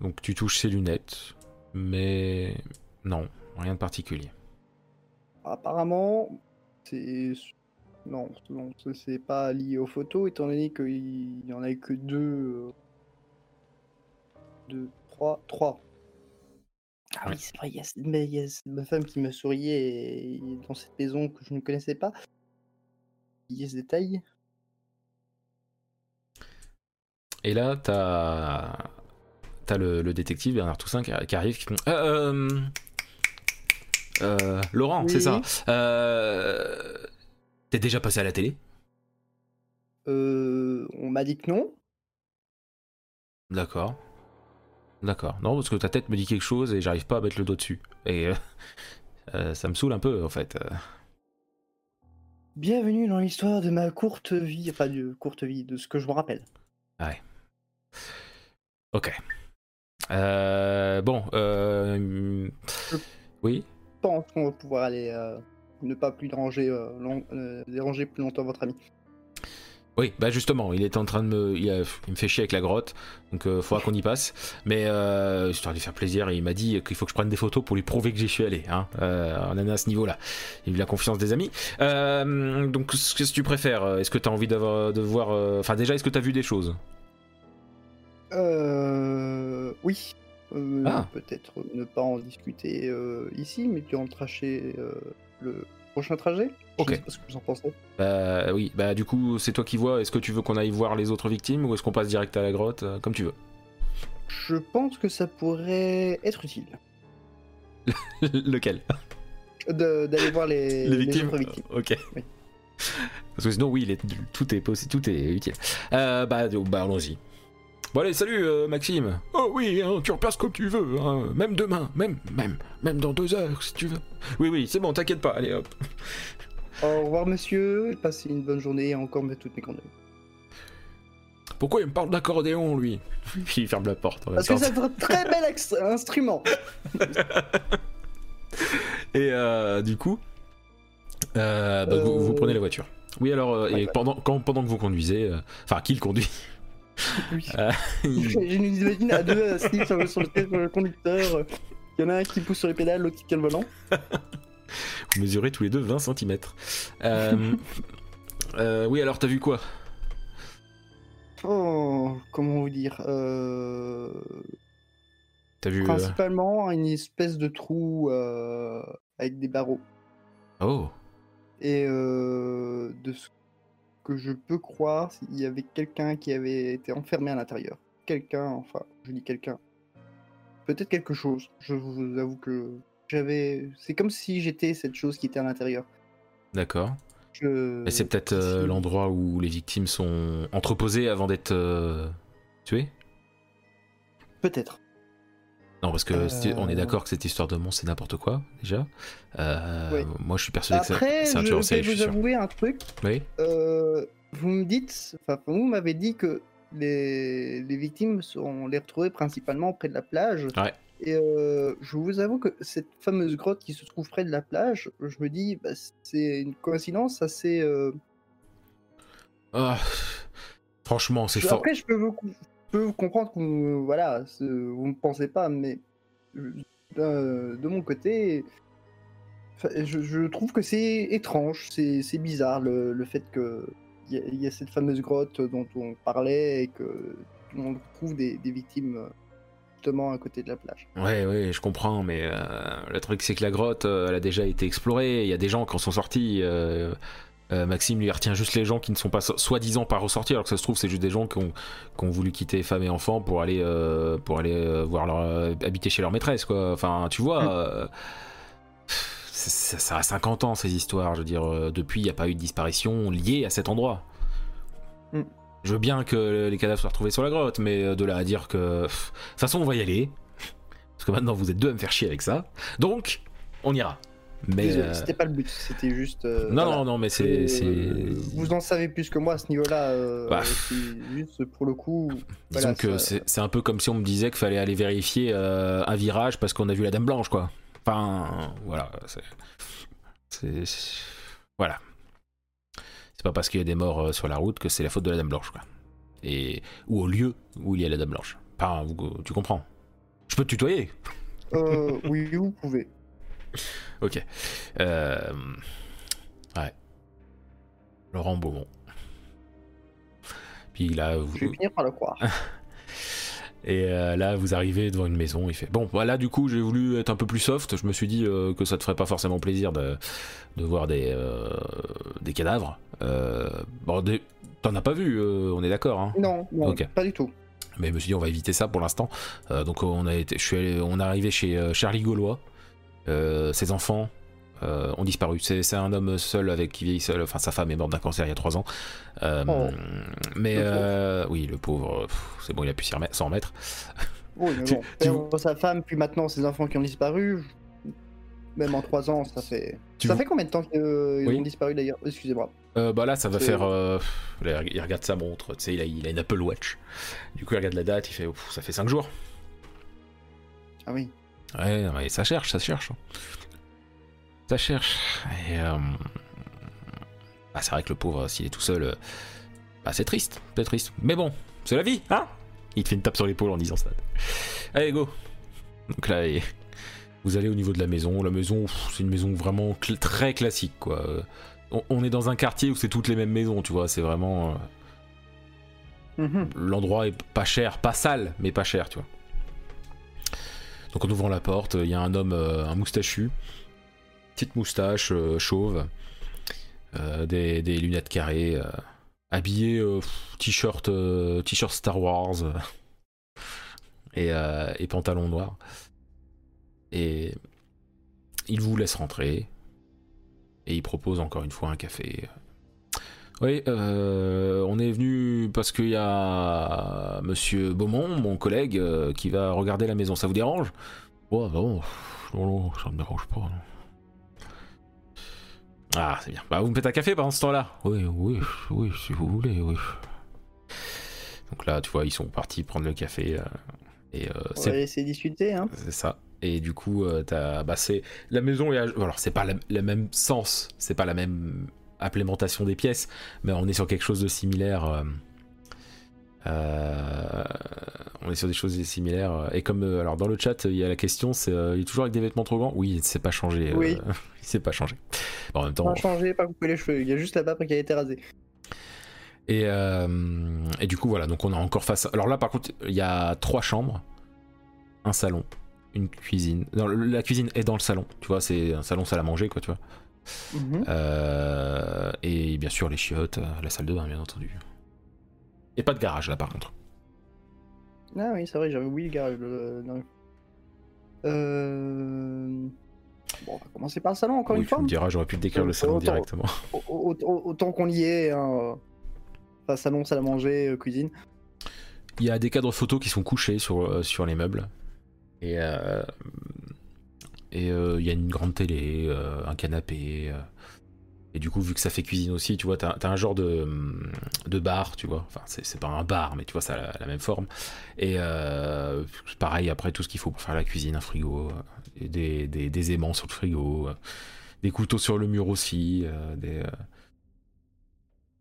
Donc tu touches ses lunettes, mais non, rien de particulier. Apparemment, c'est. Non, non c'est pas lié aux photos, étant donné qu'il y en avait que deux. euh, Deux, trois, trois. Ah oui, c'est vrai, il y a, cette- mais il y a cette- ma femme qui me souriait et- dans cette maison que je ne connaissais pas. Il y a ce détail. Et là, t'as t'as le, le détective Bernard Toussaint qui, qui arrive, qui Euh, euh, euh, Laurent, c'est ça. Euh, T'es déjà passé à la télé? Euh, on m'a dit que non. D'accord. D'accord. Non, parce que ta tête me dit quelque chose et j'arrive pas à mettre le dos dessus. Et euh, euh, ça me saoule un peu, en fait. Bienvenue dans l'histoire de ma courte vie, enfin de courte vie, de ce que je me rappelle. Ok. Euh, bon, oui. Pense qu'on va pouvoir aller euh, ne pas plus déranger, euh, long- euh, déranger plus longtemps votre ami. Oui, bah justement, il est en train de me, il, a- il me fait chier avec la grotte, donc euh, faudra qu'on y passe. Mais euh, histoire de lui faire plaisir, il m'a dit qu'il faut que je prenne des photos pour lui prouver que j'y suis allé. Hein. On en est à ce niveau-là. Il a eu la confiance des amis. Donc, qu'est-ce que tu préfères? Est-ce que tu as envie d'avoir, de voir, enfin déjà, est-ce que tu as vu des choses? Euh, oui. Euh, Ah. Peut-être ne pas en discuter euh, ici, mais durant le trajet, euh, le prochain trajet. Ok. Je sais pas ce que vous en pensez. Bah oui, bah du coup, c'est toi qui vois. Est-ce que tu veux qu'on aille voir les autres victimes ou est-ce qu'on passe direct à la grotte euh, Comme tu veux? Je pense que ça pourrait être utile Lequel? D'aller voir les, Les victimes? autres victimes. Ok. Oui. Parce que sinon, oui, il est- tout est possible, tout est utile. Bah, bah allons-y. Bon allez, salut euh, Maxime. Oh oui, hein, tu repasses comme tu veux, hein, même demain, même, même, même dans deux heures si tu veux. Oui, oui, c'est bon, t'inquiète pas. Allez hop. Au revoir, monsieur. Passez une bonne journée et encore mes- toutes mes condoléances. Pourquoi il me parle d'accordéon lui? Puis il ferme la porte. Parce que c'est un très bel instrument. Et euh, du coup, euh, bah, vous, Euh, vous prenez la voiture. Oui, alors, euh, Ouais, et ouais. pendant, quand, pendant que vous conduisez, euh, enfin, qui le conduit Oui. Euh, il- Je nous imagine à deux assis sur le, sur le de conducteur. euh, Il y en a un qui pousse sur les pédales, l'autre qui tient le volant. Vous mesurez tous les deux 20 cm. oui, alors t'as vu quoi? Oh, comment vous dire euh, T'as vu. euh, Principalement une espèce de trou euh, avec des barreaux. Oh, Et euh, de ce que je peux croire, il y avait quelqu'un qui avait été enfermé à l'intérieur. Quelqu'un, enfin, je dis quelqu'un. Peut-être quelque chose. Je vous avoue que j'avais. C'est comme si j'étais cette chose qui était à l'intérieur. d'accord. Je... Mais c'est peut-être euh, l'endroit où les victimes sont entreposées avant d'être euh, tuées? Peut-être. Non, parce que c'est- on est Euh. d'accord que cette histoire de monstre, c'est n'importe quoi, déjà. Euh, Oui. Moi, je suis persuadé que Après, c'est- c'est un tueur en vais série, je vous suis sûr. avouer un truc. Oui Euh, vous me dites, enfin, vous m'avez dit que les, les victimes sont les retrouvées principalement près de la plage. Ouais. Et euh, je vous avoue que cette fameuse grotte qui se trouve près de la plage, je me dis, bah, c'est une coïncidence assez. euh, Ah, franchement, c'est fort. Après, je peux vous, je peux comprendre que voilà, vous ne pensez pas, mais euh, de mon côté, je, trouve que c'est étrange, c'est bizarre le, fait que il y, y a cette fameuse grotte dont on parlait et que on trouve des, des victimes euh, à côté de la plage. Ouais, ouais, je comprends, mais euh, le truc c'est que la grotte, euh, elle a déjà été explorée. Il y a des gens qui en sont sortis. Euh, Maxime lui retient juste les gens qui ne sont pas so- soi-disant pas ressortis, alors que ça se trouve c'est juste des gens qui ont, qui ont voulu quitter femme et enfants pour aller euh, pour aller euh, voir leur habiter chez leur maîtresse, quoi. Enfin, tu vois. Mm. ça, ça a 50 ans ces histoires. Je veux dire, depuis, il n'y a pas eu de disparition liée à cet endroit. Mm. Je veux bien que les cadavres soient retrouvés sur la grotte, mais de là à dire que. De toute façon, on va y aller. Parce que maintenant, vous êtes deux à me faire chier avec ça. Donc, on ira. Mais. Euh, C'était pas le but, c'était juste. euh, Non, voilà. non, non, mais c'est. Vous en savez plus que moi à ce niveau-là. euh, Bah. juste pour le coup. Disons que c'est un peu comme si on me disait qu'il fallait aller vérifier un virage parce qu'on a vu la Dame Blanche, quoi. Enfin, voilà. c'est- Voilà. C'est pas parce qu'il y a des morts sur la route que c'est la faute de la Dame Blanche, quoi. Et... Ou au lieu où il y a la Dame Blanche. Enfin, tu comprends. Je peux te tutoyer oui, vous pouvez. Ok. Euh, Ouais. Laurent Beaumont. Puis là, vous, Je vais finir par le croire. Et euh, là, vous arrivez devant une maison, il fait Bon, voilà, du coup, j'ai voulu être un peu plus soft. Je me suis dit euh, que ça te ferait pas forcément plaisir de, de voir des, euh, des cadavres. Bon, des- t'en as pas vu, on est d'accord, hein Non, pas du tout. Mais je me suis dit, on va éviter ça pour l'instant. Donc, on, a été, je suis allé- on est arrivé chez Charlie Gaulois. Euh, ses enfants euh, ont disparu. C'est un homme seul avec qui vieillit seul. Enfin, sa femme est morte d'un cancer il y a trois ans. Euh, Oh. mais, Le euh, oui, le pauvre, c'est bon, il a pu remettre- s'en remettre. Oui, mais Tu- bon, tu- perdre sa femme, puis maintenant ses enfants qui ont disparu. Même en trois ans, ça fait. Tu ça vous- fait combien de temps qu'ils Oui. ont disparu d'ailleurs? Excusez-moi. Bah là, ça va faire. il regarde sa montre, tu sais, il a, il a une Apple Watch. Du coup, il regarde la date, il fait ça fait 5 jours. Ah oui. Ouais, mais ça cherche, ça cherche. Ça cherche. Et. euh, bah, c'est vrai que le pauvre, s'il est tout seul, euh, bah, c'est triste, c'est triste. Mais bon, c'est la vie, hein Il te fait une tape sur l'épaule en disant ça. Allez, go Donc là, et- vous allez au niveau de la maison. La maison, c'est une maison vraiment cl- très classique, quoi. Euh, On, on est dans un quartier où c'est toutes les mêmes maisons, tu vois. C'est vraiment. euh, Mhm. l'endroit est pas cher, pas sale, mais pas cher, tu vois. Donc en ouvrant la porte, il y a un homme, euh, un moustachu, petite moustache euh, chauve, euh, des, lunettes carrées, habillé t-shirt, t-shirt Star Wars et pantalon noir. Et il vous laisse rentrer et il propose encore une fois un café. Oui, euh, on est venu parce qu'il y a Monsieur Beaumont, mon collègue, euh, qui va regarder la maison. Ça vous dérange? Oh, non, non, non, ça me dérange pas. non. Ah, c'est bien. Bah, vous me faites un café pendant ce temps-là Oui, oui, oui, si vous voulez, oui. Donc là, tu vois, ils sont partis prendre le café. euh, et euh, On c'est va discuter. Hein. c'est ça. Et du coup, euh, t'as, bah, c'est la maison. Est à- alors, c'est pas la- le même sens, c'est pas la même implémentation des pièces, mais on est sur quelque chose de similaire. euh, euh, on est sur des choses similaires. Et comme euh, alors dans le chat, il y a la question, c'est euh, il est toujours avec des vêtements trop grands? Oui, c'est pas changé. Oui. il s'est pas changé. Bon, en même temps, Pas changer, pas couper les cheveux. Il y a juste la barbe qui a été rasée. Et, et du coup, voilà, donc on a encore face. Alors là, par contre, il y a trois chambres, un salon, une cuisine. Non, la cuisine est dans le salon, tu vois, c'est un salon salle à manger, quoi, tu vois. Mhm. Euh, et bien sûr, les chiottes, euh, la salle de bain, bien entendu. Et pas de garage là, par contre. Ah oui, c'est vrai, j'avais oublié le garage. le- Euh... Bon, on va commencer par le salon encore oui, une tu fois. me diras, j'aurais pu te décrire le Euh, salon autant- directement. Au- au- au- Autant qu'on y est. Hein. Enfin, salon, salle à manger, euh, cuisine. Il y a des cadres photos qui sont couchés sur, euh, sur les meubles. Et euh, et euh, il y a une grande télé, euh, un canapé. euh, et du coup, vu que ça fait cuisine aussi, tu vois, t'as as un genre de, de bar, tu vois. Enfin, c'est pas un bar, mais tu vois, ça a la, la même forme. Et euh, pareil, après, tout ce qu'il faut pour faire la cuisine, un frigo, et des, des, des aimants sur le frigo, des couteaux sur le mur aussi. euh,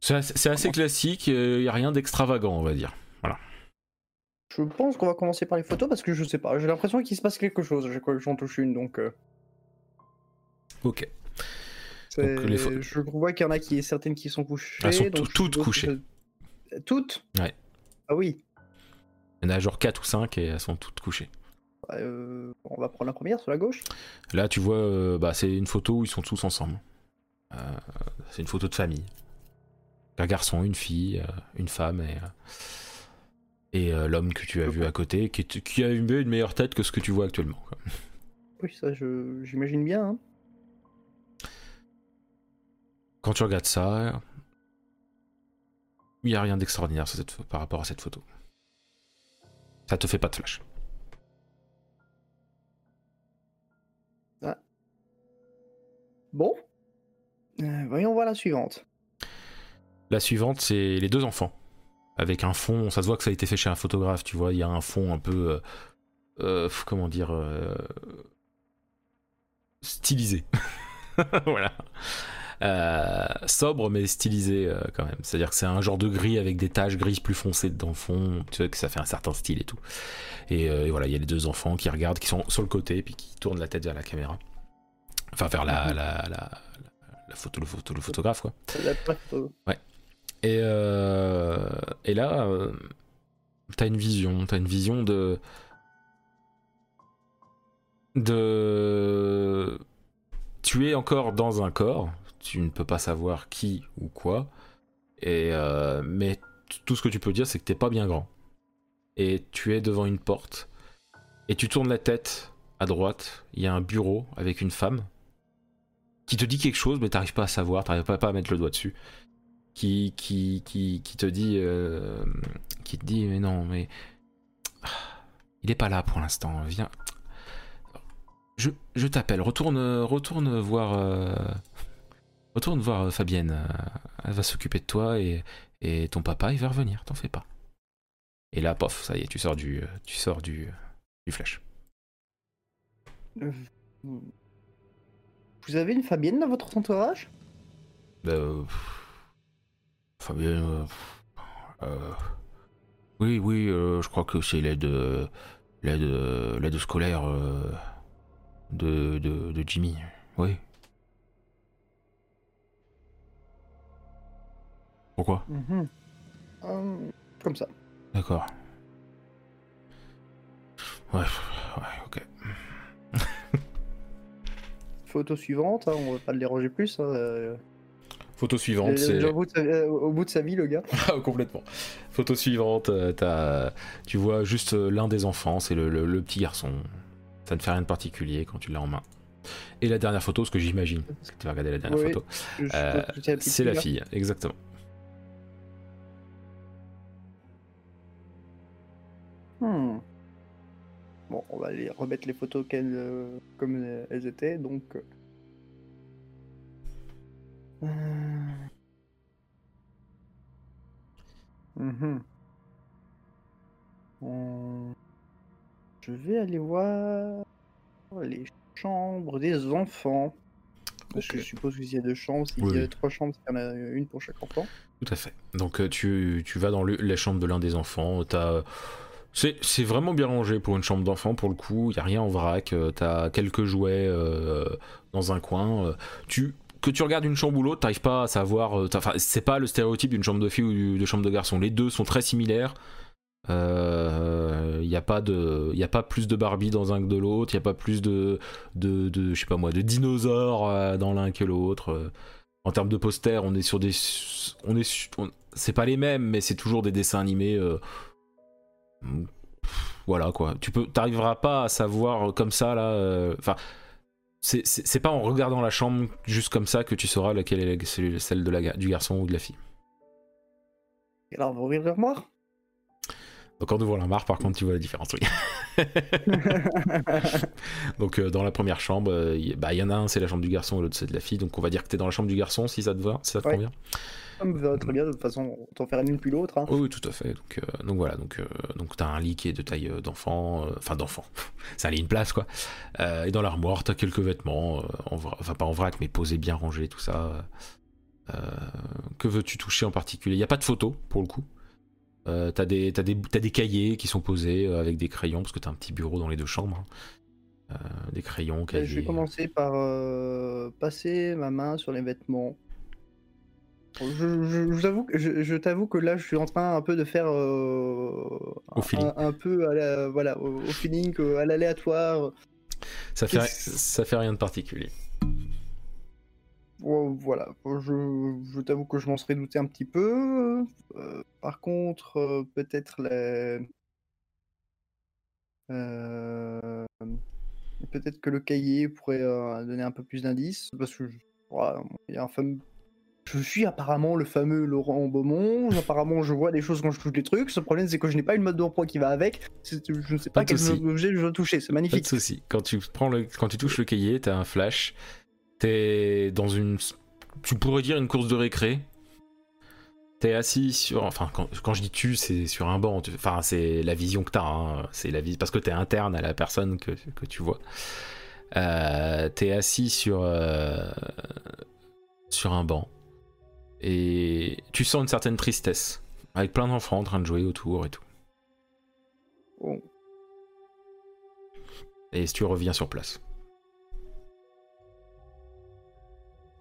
C'est assez, assez classique, il n'y a rien d'extravagant, on va dire. Je pense qu'on va commencer par les photos parce que je sais pas. J'ai l'impression qu'il se passe quelque chose. J'ai quoi que j'en touche une donc. euh, Ok. Donc, les Je vois qu'il y en a qui certaines qui sont couchées. Elles sont donc toutes couchées. Toutes? Ouais. Ah oui. Il y en a genre 4 ou 5 et elles sont toutes couchées. Euh, on va prendre la première sur la gauche. Là, tu vois, euh, bah, c'est une photo où ils sont tous ensemble. Euh, c'est une photo de famille. Un garçon, une fille, une femme et, et euh, l'homme que tu as vu à côté, qui, qui a une, une meilleure tête que ce que tu vois actuellement. quoi. Oui, ça, j'imagine bien. hein. Quand tu regardes ça, il n'y a rien d'extraordinaire par rapport à cette photo. Ça te fait pas de flash. Ah. Bon. Euh, voyons voir la suivante. La suivante, c'est les deux enfants. Avec un fond, ça se voit que ça a été fait chez un photographe, tu vois, il y a un fond un peu. Euh, euh, comment dire. stylisé. voilà. Euh, sobre mais stylisé euh, quand même. C'est-à-dire que c'est un genre de gris avec des taches grises plus foncées dans le fond, tu sais que ça fait un certain style et tout. Et, euh, voilà, il y a les deux enfants qui regardent, qui sont sur le côté, puis qui tournent la tête vers la caméra. Enfin, vers la, la, la, la photo, le, photo, le photographe, quoi. Ouais. Et, et là, t'as une vision, t'as une vision de. de. Tu es encore dans un corps, tu ne peux pas savoir qui ou quoi. Et euh, mais tout ce que tu peux dire, c'est que t'es pas bien grand. Et tu es devant une porte. Et tu tournes la tête à droite. Il y a un bureau avec une femme qui te dit quelque chose, mais t'arrives pas à savoir, t'arrives pas, à mettre le doigt dessus. Qui, qui, qui, qui te dit, euh, qui te dit, mais non, mais il est pas là pour l'instant. Viens, je, je t'appelle. Retourne, retourne voir. Euh, Retourne voir euh, Fabienne. Elle va s'occuper de toi et, et, ton papa, il va revenir, t'en fais pas. Et là, pof, ça y est, tu sors du, tu sors du, du flash. Vous avez une Fabienne dans votre entourage? Euh, Fabienne. oui, oui, je crois que c'est l'aide, l'aide, l'aide scolaire de, de, de Jimmy. Oui. Pourquoi? Mhm. euh, Comme ça. D'accord. Ouais, ouais, ok. Photo suivante, hein, on va pas le déranger plus. Hein, euh. Photo suivante, c'est. Au, euh, au, bout de sa vie, le gars. Ah, complètement. Photo suivante, as... tu vois juste l'un des enfants, c'est le, le, petit garçon. Ça ne fait rien de particulier quand tu l'as en main. Et la dernière photo, ce que j'imagine, parce que tu vas regarder la dernière photo, c'est la fille, exactement. Hmm. Bon, on va aller remettre les photos euh, comme elles étaient, donc. Euh... Mhm. Je vais aller voir les chambres des enfants. je suppose qu'il y a deux chambres. S'il y a trois chambres, il y en a une pour chaque enfant. Tout à fait. Donc euh, tu, tu vas dans la chambre de l'un des enfants. Tu as c'est vraiment bien rangé pour une chambre d'enfant, pour le coup. Il n'y a rien en vrac. Euh, tu as quelques jouets euh, dans un coin. Euh, tu, que tu regardes une chambre ou l'autre, t'arrives pas à savoir. Enfin, c'est pas le stéréotype d'une chambre de fille ou de chambre de garçon. Les deux sont très similaires. Il n'y a pas de, il a pas plus de Barbie dans un que de l'autre. Il n'y a pas plus de, de, de, de dinosaures dans l'un que l'autre. En termes de posters, on est sur des, on est, c'est pas les mêmes, mais c'est toujours des dessins animés voilà quoi. Tu peux, t'arriveras pas à savoir comme ça là. Euh, c'est pas en regardant la chambre juste comme ça que tu sauras laquelle est celle de la, du garçon ou de la fille. Et alors, vous ouvrir l'armoire Donc en ouvrant l'armoire, par contre, tu vois la différence, oui. donc euh, dans la première chambre, euh, il bah, y en a un, c'est la chambre du garçon et l'autre c'est de la fille. Donc on va dire que t'es dans la chambre du garçon si ça te va, si ça te convient très bien, de toute façon, on faire une plus l'autre. Hein. Oui, tout à fait. Donc, euh, donc voilà, donc, euh, donc tu as un lit qui est de taille euh, d'enfant, enfin d'enfant, c'est un lit, une place quoi. et dans l'armoire, tu as quelques vêtements, enfin pas en vrac, mais posés, bien rangés, tout ça. que veux-tu toucher en particulier? Il n'y a pas de photo pour le coup. Euh, t'as des, des, des, cahiers qui sont posés avec des crayons, parce que t'as un petit bureau dans les deux chambres. Hein. des crayons, cahiers. Je vais commencer par passer ma main sur les vêtements. Je, je, je t'avoue que là, je suis en train un peu de faire euh, un, peu à la, voilà, au, feeling, euh, à l'aléatoire. Ça fait, ça fait rien de particulier. voilà, je, t'avoue que je m'en serais douté un petit peu. Euh, par contre, peut-être les... peut-être que le cahier pourrait donner un peu plus d'indices, parce que il y a un fameux je suis apparemment le fameux Laurent Beaumont. Apparemment, je vois des choses quand je touche des trucs. Ce problème, c'est que je n'ai pas une mode d'emploi qui va avec. Je ne sais pas, quel objet je dois toucher. C'est magnifique. Pas de souci. Quand tu prends le, quand tu touches le cahier, t'as un flash. T'es dans une, tu pourrais dire une course de récré. T'es assis sur, enfin quand, je dis tu, c'est sur un banc. Enfin c'est la vision que t'as. Hein. C'est la vie parce que t'es interne à la personne que, que tu vois. Euh, t'es assis sur euh, sur un banc et tu sens une certaine tristesse avec plein d'enfants en train de jouer autour et tout. Oh. Et si tu reviens sur place.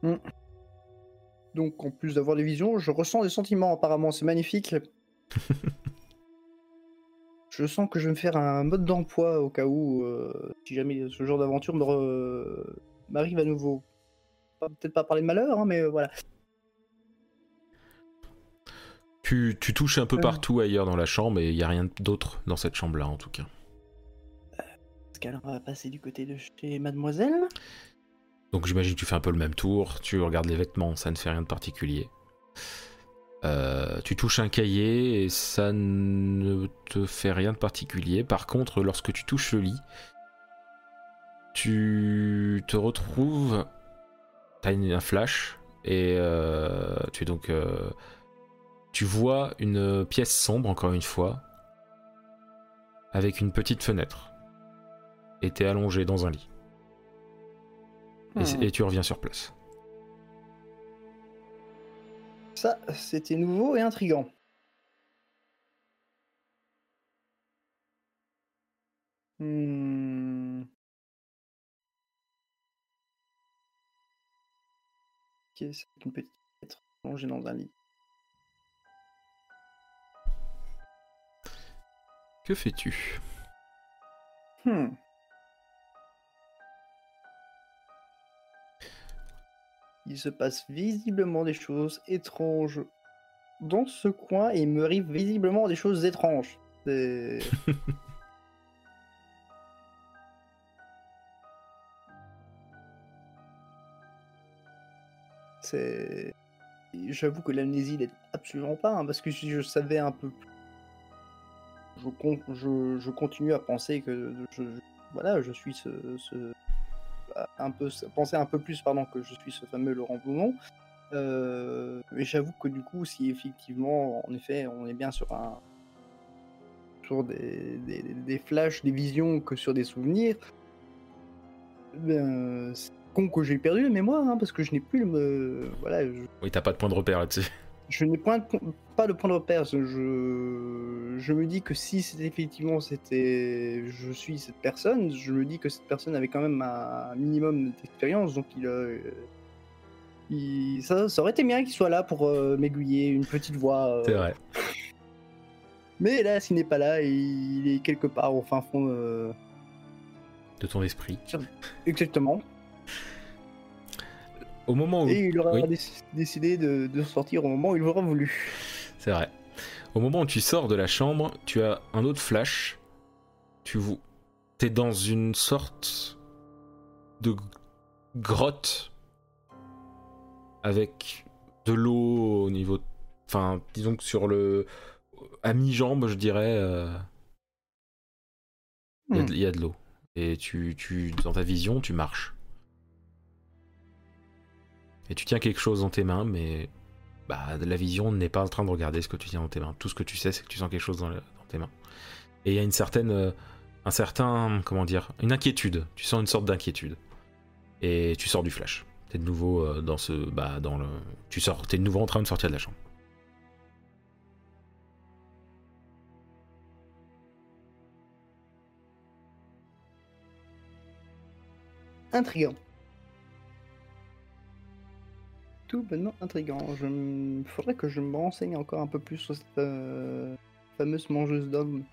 Hmm. Donc en plus d'avoir des visions, je ressens des sentiments apparemment, c'est magnifique. je sens que je vais me faire un mode d'emploi au cas où, euh, si jamais ce genre d'aventure m'arrive à nouveau. Peut-être pas parler de malheur, hein, mais voilà. Tu, touches un peu euh. partout ailleurs dans la chambre et il n'y a rien d'autre dans cette chambre-là en tout cas. Est-ce qu'elle va passer du côté de chez mademoiselle? Donc j'imagine que tu fais un peu le même tour, tu regardes les vêtements, ça ne fait rien de particulier. Euh, tu touches un cahier et ça ne te fait rien de particulier. Par contre, lorsque tu touches le lit, tu te retrouves. T'as un flash et euh, tu es donc. Tu vois une pièce sombre, encore une fois, avec une petite fenêtre. Et t'es allongé dans un lit. Et, tu reviens sur place. Ça, c'était nouveau et intrigant. Hmm. Ok, c'est une petite être allongée dans un lit? Que fais-tu? Hmm. il se passe visiblement des choses étranges dans ce coin et il me arrive visiblement des choses étranges. C'est. J'avoue que l'amnésie n'est absolument pas, hein, parce que si je savais un peu je, je, je continue à penser que je, voilà, je suis ce, un peu penser un peu plus pardon que je suis ce fameux Laurent Boumont. Euh, mais j'avoue que du coup, si effectivement, en effet, on est bien sur un sur des, flashs, des visions que sur des souvenirs, ben, c'est con que j'ai perdu la mémoire, hein, parce que je n'ai plus le. Voilà. Oui, t'as pas de point de repère là-dessus je n'ai pas de point de repère. Je, je me dis que si c'était effectivement c'était, je suis cette personne, je me dis que cette personne avait quand même un minimum d'expérience, donc il, euh, il ça, aurait été bien qu'il soit là pour euh, m'aiguiller, une petite voix. Euh. C'est vrai. Mais là, s'il n'est pas là, il est quelque part au fin fond de ton esprit. Exactement. Au moment où... Et il aura décidé de, sortir au moment où il aura voulu. C'est vrai. Au moment où tu sors de la chambre, tu as un autre flash. Tu es dans une sorte de grotte avec de l'eau au niveau. Enfin, disons que sur le. À mi-jambe, je dirais. Euh, il y, a de l'eau. Et tu, tu, dans ta vision, tu marches. Et tu tiens quelque chose dans tes mains, mais bah, la vision n'est pas en train de regarder ce que tu tiens dans tes mains. Tout ce que tu sais, c'est que tu sens quelque chose dans, tes mains. Et il y a une certaine, euh, un certain, comment dire, une inquiétude. Tu sens une sorte d'inquiétude. Et tu sors du flash. T'es de nouveau euh, dans ce, bah, tu sors, de nouveau en train de sortir de la chambre. Intriguant tout bonnement intriguant. Il faudrait que je me renseigne encore un peu plus sur cette euh, fameuse mangeuse d'hommes.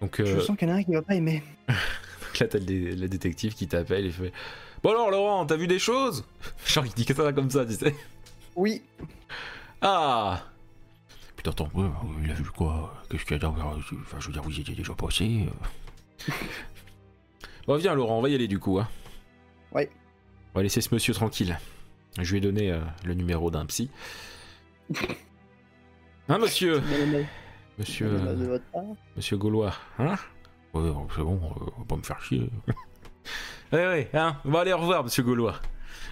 Donc, Je euh, sens qu'il y en a un qui va pas aimer. là, t'as le, détective qui t'appelle et fait Bon alors, Laurent, t'as vu des choses? Genre, il dit que ça comme ça, tu sais. Oui. Ah Putain, attends, il a vu quoi? Qu'est-ce qu'il y a Enfin, je veux dire, vous y étiez déjà passé. Bon, viens, Laurent, on va y aller du coup. Hein. Ouais. On va laisser ce monsieur tranquille. Je lui ai donné euh, le numéro d'un psy. Hein, monsieur Monsieur. Part. Monsieur Gaulois, hein? Ouais, c'est bon, euh, on va pas me faire chier. ouais, ouais, hein Bon, allez, au revoir, monsieur Gaulois.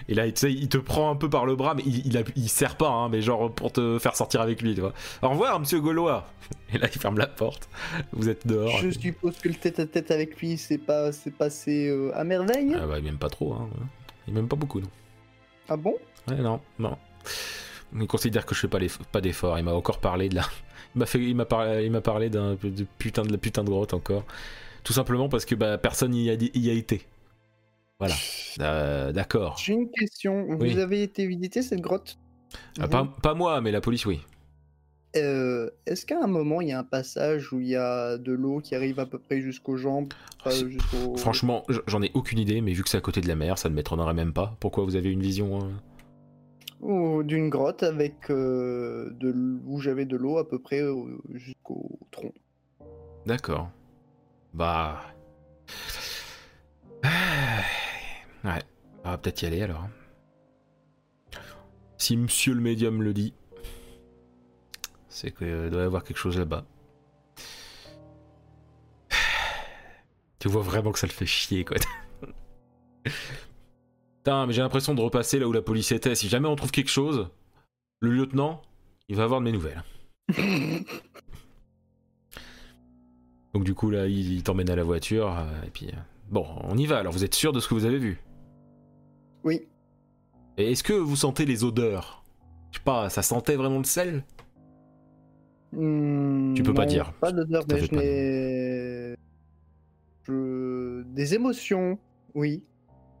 Et là, tu sais, il te prend un peu par le bras, mais il, il, a- il serre pas, hein, mais genre pour te faire sortir avec lui, tu vois. Au revoir, monsieur Gaulois. Et là, il ferme la porte. Vous êtes dehors. Je suppose que le tête-à-tête avec lui, c'est pas, c'est passé euh, à merveille. Ah bah, m'aime pas trop, hein. Il m'aime pas beaucoup, non. Ah bon? Ouais, non, non. Il considère que je fais pas, l'eff- pas d'effort. Il m'a encore parlé de la. Il m'a fait, il m'a parlé, il m'a parlé d'un de putain de la putain de grotte encore. Tout simplement parce que bah, personne y a, dit- y a été. Voilà. Euh, D'accord. J'ai une question. Oui. Vous avez été visiter cette grotte? Ah, pas, pas moi, mais la police, oui. Euh, Est-ce qu'à un moment, il y a un passage où il y a de l'eau qui arrive à peu près jusqu'aux jambes enfin, Franchement, j'en ai aucune idée, mais vu que c'est à côté de la mer, ça ne m'étonnerait même pas. Pourquoi vous avez une vision euh Ou d'une grotte avec euh, de où j'avais de l'eau à peu près jusqu'au tronc. D'accord. Bah. Ouais. On va peut-être y aller alors. hein. Si monsieur le médium le dit, c'est qu'il doit y avoir quelque chose là-bas. Tu vois vraiment que ça le fait chier, quoi. Putain, mais j'ai l'impression de repasser là où la police était. Si jamais on trouve quelque chose, le lieutenant, il va avoir de mes nouvelles. Donc du coup là, il, il t'emmène à la voiture euh, et puis euh, bon, on y va. Alors vous êtes sûr de ce que vous avez vu? Oui. Et est-ce que vous sentez les odeurs? Je sais pas, ça sentait vraiment le sel? Hmm, Tu peux pas dire. Pas d'odeur, mais je n'ai. Je... Des émotions, oui.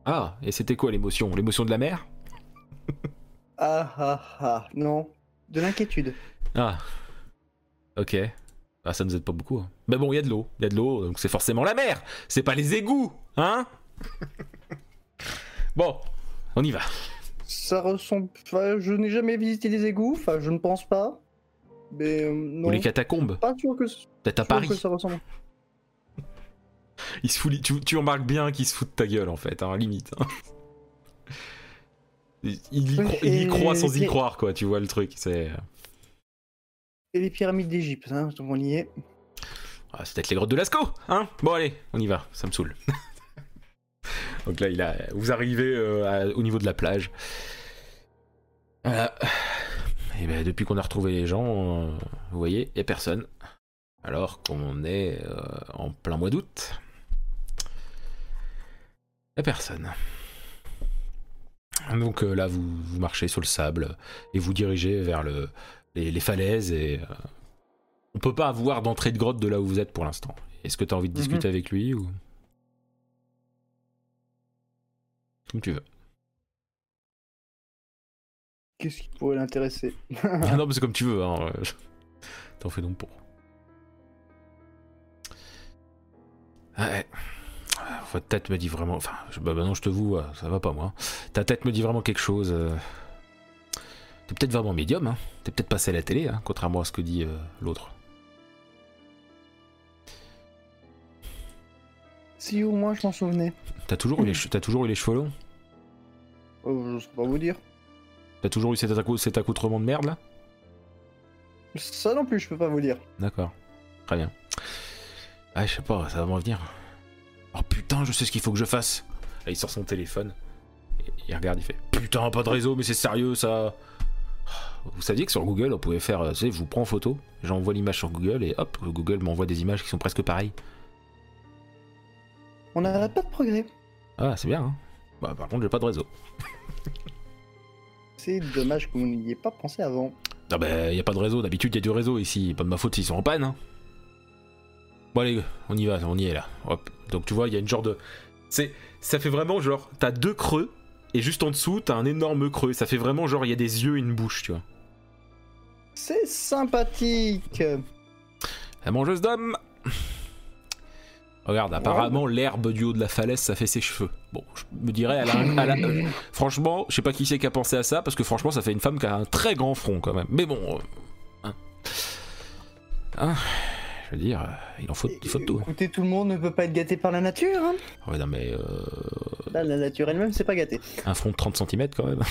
Ah, et c'était quoi l'émotion? L'émotion de la mer? Ah ah ah, non. De l'inquiétude. Ah, ok. Ah, ça nous aide pas beaucoup. hein. Mais bon, il y a de l'eau, il y a de l'eau, donc c'est forcément la mer. C'est pas les égouts, hein? Bon, on y va. Ça ressemble. Enfin, je n'ai jamais visité les égouts, enfin, je ne pense pas. Mais euh, non. Ou les catacombes, Pas sûr que, peut-être à que Paris. ça ressemble. Il se fout, tu, tu remarques bien qu'il se fout de ta gueule en fait, hein, limite. hein. Il, il y il croit sans y croire, quoi, tu vois le truc. C'est Et les pyramides d'Égypte, hein, donc on y est. ah, c'est peut-être les grottes de Lascaux, hein Bon, allez, on y va, ça me saoule. Donc là, il a... vous arrivez euh, à- au niveau de la plage. Voilà. Et ben, depuis qu'on a retrouvé les gens, euh, vous voyez, il n'y a personne. Alors qu'on est euh, en plein mois d'août. Il n'y a personne. Donc euh, là, vous, vous marchez sur le sable et vous dirigez vers le, les, les falaises. Et on peut pas avoir d'entrée de grotte de là où vous êtes pour l'instant. Est-ce que tu as envie de discuter avec lui ou? Comme tu veux. Qu'est-ce qui pourrait l'intéresser Ah non, mais c'est comme tu veux. Hein. euh, T'en fais donc pour. Ah ouais. Ah, Votre tête me dit vraiment. Enfin, je... bah, bah non, je te euh, ça va pas moi. Ta tête me dit vraiment quelque chose. euh. T'es peut-être vraiment médium, hein. T'es peut-être passé à la télé, hein, contrairement à ce que dit euh, l'autre. Si au moins je m'en souvenais. T'as toujours, eu les toujours eu les cheveux longs? Oh, je sais pas vous dire. T'as toujours eu cet, accou- cet accoutrement de merde là? Ça non plus, je peux pas vous dire. D'accord. Très bien. Ah, je sais pas, ça va m'en venir. Oh putain, je sais ce qu'il faut que je fasse. Là, il sort son téléphone. Et il regarde, il fait Putain, pas de réseau, mais c'est sérieux ça. Vous saviez que sur Google, on pouvait faire. euh, Tu sais, je vous prends en photo, j'envoie l'image sur Google et hop, Google m'envoie des images qui sont presque pareilles. On n'arrête pas de progrès. Ah, c'est bien, hein. Bah, par contre, j'ai pas de réseau. C'est dommage que vous n'y ayez pas pensé avant. Ah, bah, y a pas de réseau. D'habitude, y a du réseau ici. Pas de ma faute s'ils sont en panne, hein. Bon, allez, on y va, on y est là. Hop. Donc, tu vois, il y a une genre de. C'est. Ça fait vraiment genre. T'as deux creux, et juste en dessous, t'as un énorme creux. Ça fait vraiment genre, il y a des yeux et une bouche, tu vois. C'est sympathique. La mangeuse d'hommes Regarde, apparemment, l'herbe du haut de la falaise, ça fait ses cheveux. Bon, je me dirais, elle a un- elle a- euh, franchement, je sais pas qui c'est qui a pensé à ça, parce que franchement, ça fait une femme qui a un très grand front quand même. Mais bon. euh, hein. Hein, je veux dire, euh, il en faut, il faut de tout. Écoutez, tout le monde ne peut pas être gâté par la nature. Hein. Ouais, non, mais euh, Là, la nature elle-même, c'est pas gâté. un front de 30 cm quand même.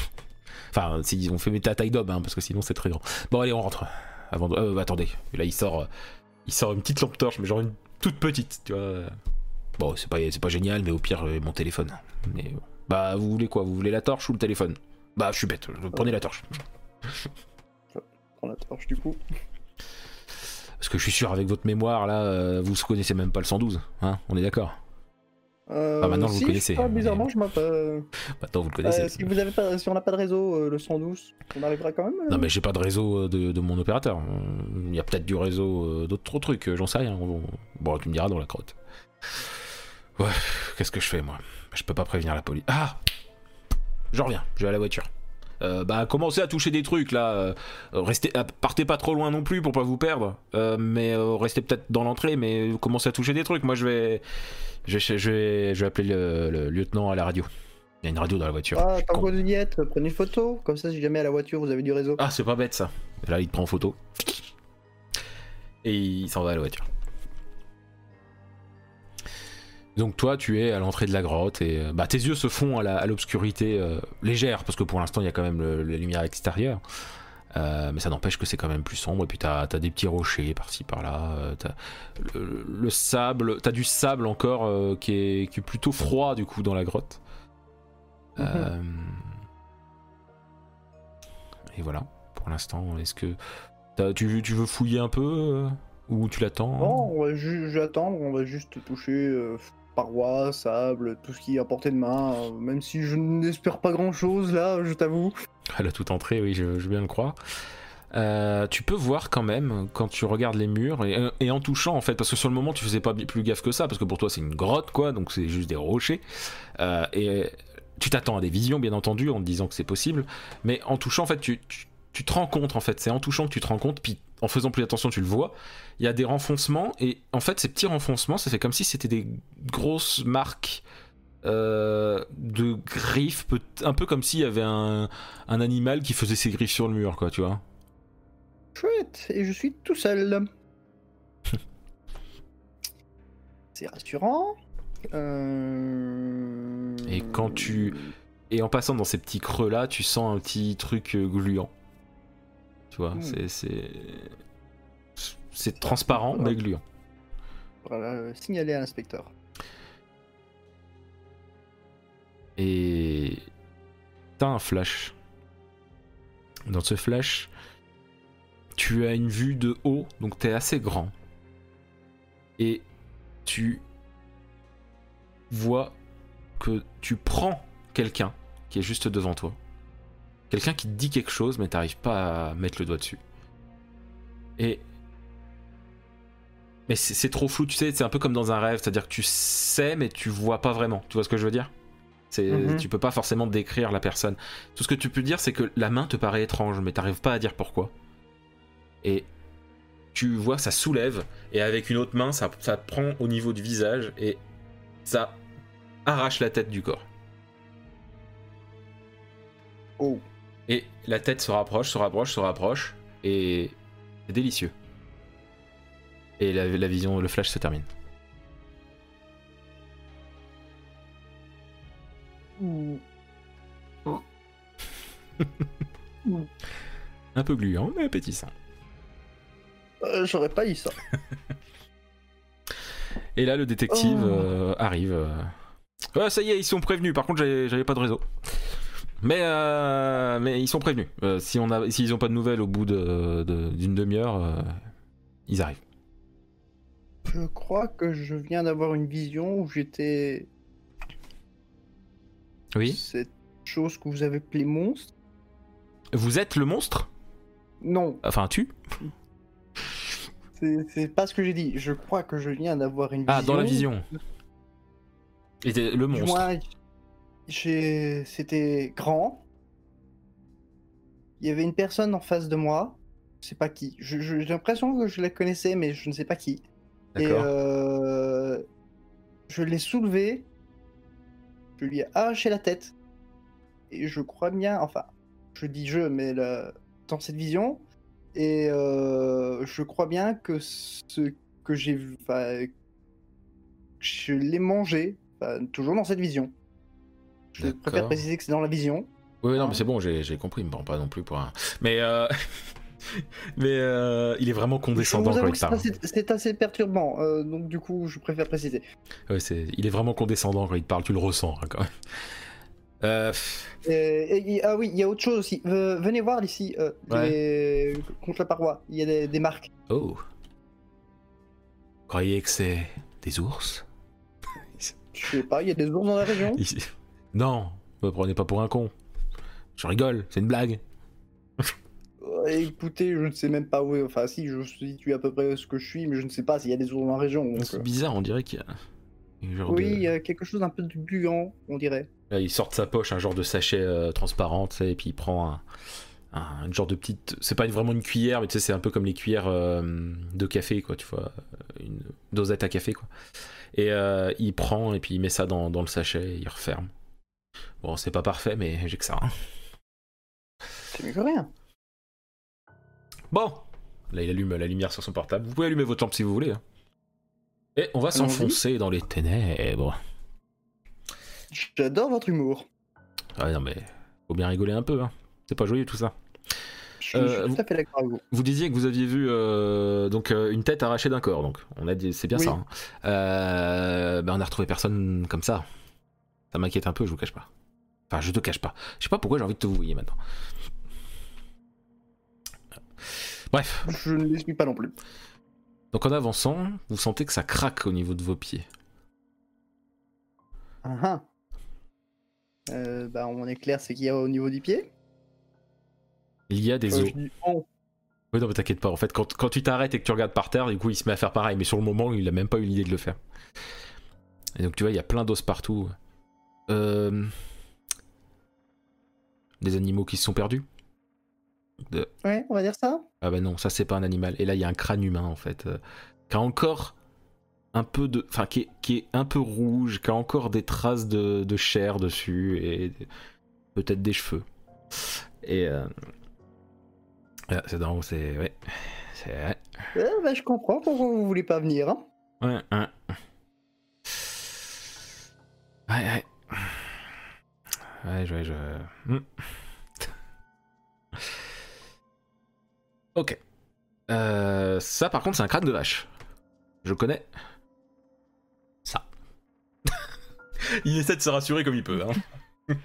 Enfin, si on fait mettre à taille d'homme, hein, parce que sinon c'est très grand. Bon, allez, on rentre. Avant de... euh, attendez, là il sort, il sort une petite lampe torche, mais genre une toute petite, tu vois. Bon, c'est pas, c'est pas génial, mais au pire, euh, mon téléphone. Mais bon. bah, vous voulez quoi? Vous voulez la torche ou le téléphone? Bah, je suis bête. Prenez la torche. Prends la torche du coup. Parce que je suis sûr, avec votre mémoire, là, euh, vous connaissez même pas le 112, hein On est d'accord Euh, Ah, maintenant, vous si, le connaissez, je crois, mais- bizarrement, je m'appelle. Maintenant, vous le connaissez. si, vous avez pas, si on n'a pas de réseau, euh, le 112, on arrivera quand même. euh Non mais j'ai pas de réseau euh, de, de mon opérateur. Euh, Il y a peut-être du réseau euh, d'autres trucs, euh, j'en sais rien. Bon, Bon, tu me diras dans la crotte. Ouais, qu'est-ce que je fais moi? Je peux pas prévenir la police. Ah Je reviens, je vais à la voiture. Euh, bah commencez à toucher des trucs là. euh, restez, euh, partez pas trop loin non plus pour pas vous perdre. Euh, mais restez peut-être dans l'entrée, mais commencez à toucher des trucs. Moi je vais, je vais, je vais, je vais appeler le, le lieutenant à la radio. Il y a une radio dans la voiture. Ah, Je suis tant con. que vous y êtes, prenez une photo, comme ça si jamais à la voiture vous avez du réseau. Ah, c'est pas bête ça. Là, il te prend en photo. Et il s'en va à la voiture. Donc toi, tu es à l'entrée de la grotte et euh, bah, tes yeux se font à l'obscurité euh, légère parce que pour l'instant il y a quand même le- la lumière extérieure. Euh, mais ça n'empêche que c'est quand même plus sombre et puis t'as as des petits rochers par-ci par-là. euh, le, le sable, t'as du sable encore euh, qui, est, qui est plutôt froid du coup dans la grotte. Mhm. Et voilà, pour l'instant, est-ce que tu, veux- tu veux fouiller un peu ou tu l'attends? Non, on va ju- je vais attendre, on va juste toucher parois, sable, tout ce qui est à portée de main, euh, même si je n'espère pas grand chose là, je t'avoue. Elle a tout entré, oui, je, veux bien le croire. Euh, tu peux voir quand même quand tu regardes les murs et, et en touchant en fait parce que sur le moment tu faisais pas plus gaffe que ça parce que pour toi c'est une grotte quoi donc c'est juste des rochers Euh, et tu t'attends à des visions bien entendu en te disant que c'est possible mais en touchant en fait tu, tu te rends compte en fait c'est en touchant que tu te rends compte puis en faisant plus attention tu le vois il y a des renfoncements et en fait ces petits renfoncements ça fait comme si c'était des grosses marques euh, de griffes un peu comme s'il y avait un, un animal qui faisait ses griffes sur le mur quoi tu vois Chouette, et je suis tout seul. C'est rassurant. Euh... Et quand tu- Et en passant dans ces petits creux là, tu sens un petit truc euh, gluant. Tu vois, Mm. c'est c'est c'est transparent mais gluant. Voilà, euh, signaler à l'inspecteur. Et t'as un flash. Dans ce flash, tu as une vue de haut, donc t'es assez grand. Et tu vois que tu prends quelqu'un qui est juste devant toi. Quelqu'un qui te dit quelque chose, mais t'arrives pas à mettre le doigt dessus. Et. Mais c'est trop flou, tu sais, c'est un peu comme dans un rêve, c'est-à-dire que tu sais, mais tu vois pas vraiment. Tu vois ce que je veux dire? C'est, Mhm. Tu peux pas forcément décrire la personne. Tout ce que tu peux dire, c'est que la main te paraît étrange, mais t'arrives pas à dire pourquoi. Et tu vois, ça soulève, et avec une autre main, ça, ça prend au niveau du visage, et ça arrache la tête du corps. Oh. Et la tête se rapproche, se rapproche, se rapproche, et c'est délicieux. Et la, la vision, le flash se termine. Un peu gluant, mais appétissant. Euh, J'aurais pas eu ça. Et là, le détective Oh. euh, arrive. Ouais, ça y est, ils sont prévenus. Par contre, j'avais pas de réseau. Mais, euh, mais ils sont prévenus. Euh, si on a, s'ils ont pas de nouvelles au bout de- de- d'une demi-heure, euh, ils arrivent. Je crois que je viens d'avoir une vision où j'étais Oui. cette chose que vous avez appelée monstre. Vous êtes le monstre? Non, Enfin, tu? C'est c'est pas ce que j'ai dit. Je crois que je viens d'avoir une vision. Ah, dans la vision. Et le Du monstre. moins, j'ai- c'était grand. Il y avait une personne en face de moi. Je sais pas qui. J'ai l'impression que je la connaissais, mais je ne sais pas qui. Et euh, je l'ai soulevé. Je lui ai arraché la tête. Et je crois bien, enfin, je dis je, mais le- dans cette vision. Et euh, je crois bien que ce que j'ai vu, enfin, je l'ai mangé, enfin, toujours dans cette vision. Je préfère préciser que c'est dans la vision. Oui, non, mais c'est bon, j'ai compris, me prends pas non plus pour un. Mais. euh, mais euh, il est vraiment condescendant quand il parle. c'est assez perturbant, euh, donc du coup, je préfère préciser. Ouais, c'est- il est vraiment condescendant quand il te parle, tu le ressens hein, quand même. Et- et- ah oui, il y a autre chose aussi. Venez voir ici, euh, les- contre la paroi, il y a des, des marques. Oh. Croyez que c'est des ours? Je sais pas, il y a des ours dans la région. Non, me prenez pas pour un con. Je rigole, c'est une blague. Écoutez, je ne sais même pas où. Enfin, si, je situe à peu près ce que je suis, mais je ne sais pas s'il y a des ours dans la région. C'est euh, bizarre, on dirait qu'il y a. Oui, de- il y a quelque chose d'un peu de gluant, on dirait. Là, il sort de sa poche un genre de sachet euh, transparent, tu sais, et puis il prend un, genre de petite. C'est pas vraiment une cuillère, mais tu sais, c'est un peu comme les cuillères euh, de café, quoi, tu vois. Une dosette à café, quoi. Et euh, il prend et puis il met ça dans, dans le sachet et il referme. Bon, c'est pas parfait, mais j'ai que ça. hein. C'est mieux que rien. Bon, là, il allume la lumière sur son portable. Vous pouvez allumer votre lampe si vous voulez. hein. Et on va s'enfoncer dans les ténèbres. J'adore votre humour. Ah non, mais faut bien rigoler un peu, hein. C'est pas joyeux tout ça. Je, Euh, suis vous- tout à fait d'accord avec vous. Vous disiez que vous aviez vu euh, donc euh, une tête arrachée d'un corps, donc on a dit c'est bien Oui. ça. hein. Euh, ben, on a retrouvé personne comme ça. Ça m'inquiète un peu, je vous cache pas. Enfin, je te cache pas. Je sais pas pourquoi j'ai envie de te vous voyer maintenant. Bref, Je ne l'explique pas non plus. donc en avançant, vous sentez que ça craque au niveau de vos pieds. Ah ah. Euh, bah, on est clair, c'est qu'il y a au niveau du pied. Il y a des os. Oui, non, mais t'inquiète pas. En fait, quand, quand tu t'arrêtes et que tu regardes par terre, du coup, il se met à faire pareil. Mais sur le moment, il a même pas eu l'idée de le faire. Et donc, tu vois, il y a plein d'os partout. Euh, Des animaux qui se sont perdus Ouais, on va dire ça. Ah bah non, ça c'est pas un animal. Et là, il y a un crâne humain en fait, euh, qui a encore un peu de, enfin qui est, qui est un peu rouge, qui a encore des traces de, de chair dessus et peut-être des cheveux. Et euh... ah, c'est dans, c'est ouais, c'est ouais, Euh, bah, je comprends pourquoi vous voulez pas venir. Hein. ouais, ouais. Ouais, ouais. Ouais, je, je... Hmm. Ok. Euh, ça, par contre, c'est un crâne de vache. Je connais. Ça. il essaie de se rassurer comme il peut. Hein.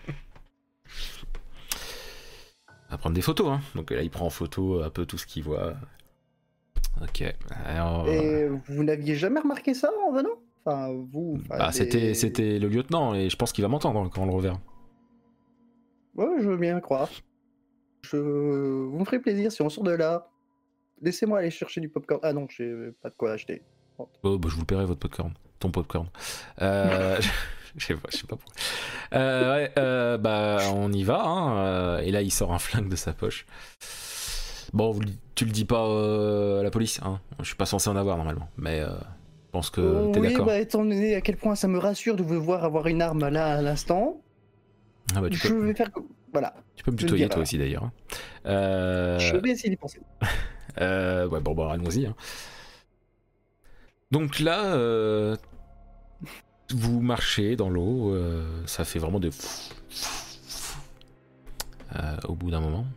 à prendre des photos. Hein. Donc là, il prend en photo un peu tout ce qu'il voit. Ok. Alors, Et vous n'aviez jamais remarqué ça en venant? Enfin, vous. enfin, bah, des- c'était, c'était le lieutenant et je pense qu'il va m'entendre quand on le reverra. Ouais, je veux bien croire. Je... Vous me ferez plaisir si on sort de là. Laissez-moi aller chercher du popcorn. Ah non, j'ai pas de quoi acheter. Oh, bah, je vous paierai votre popcorn. Ton popcorn. Euh, je sais pas, je sais pas pourquoi. Euh, ouais, euh, bah, on y va. Hein, et là, il sort un flingue de sa poche. Bon, tu le dis pas euh, à la police. Hein. Je suis pas censé en avoir normalement. Mais euh, je pense que t'es oui, d'accord. bah, étant donné à quel point ça me rassure de vous voir avoir une arme là à l'instant, Ah, bah, tu, je peux, vais faire. Voilà, tu peux me tutoyer toi aussi d'ailleurs. hein. Euh, je vais essayer d'y penser. Euh, ouais, bon, bon, allons-y. hein. Donc là, euh, vous marchez dans l'eau, euh, ça fait vraiment. Euh, au bout d'un moment.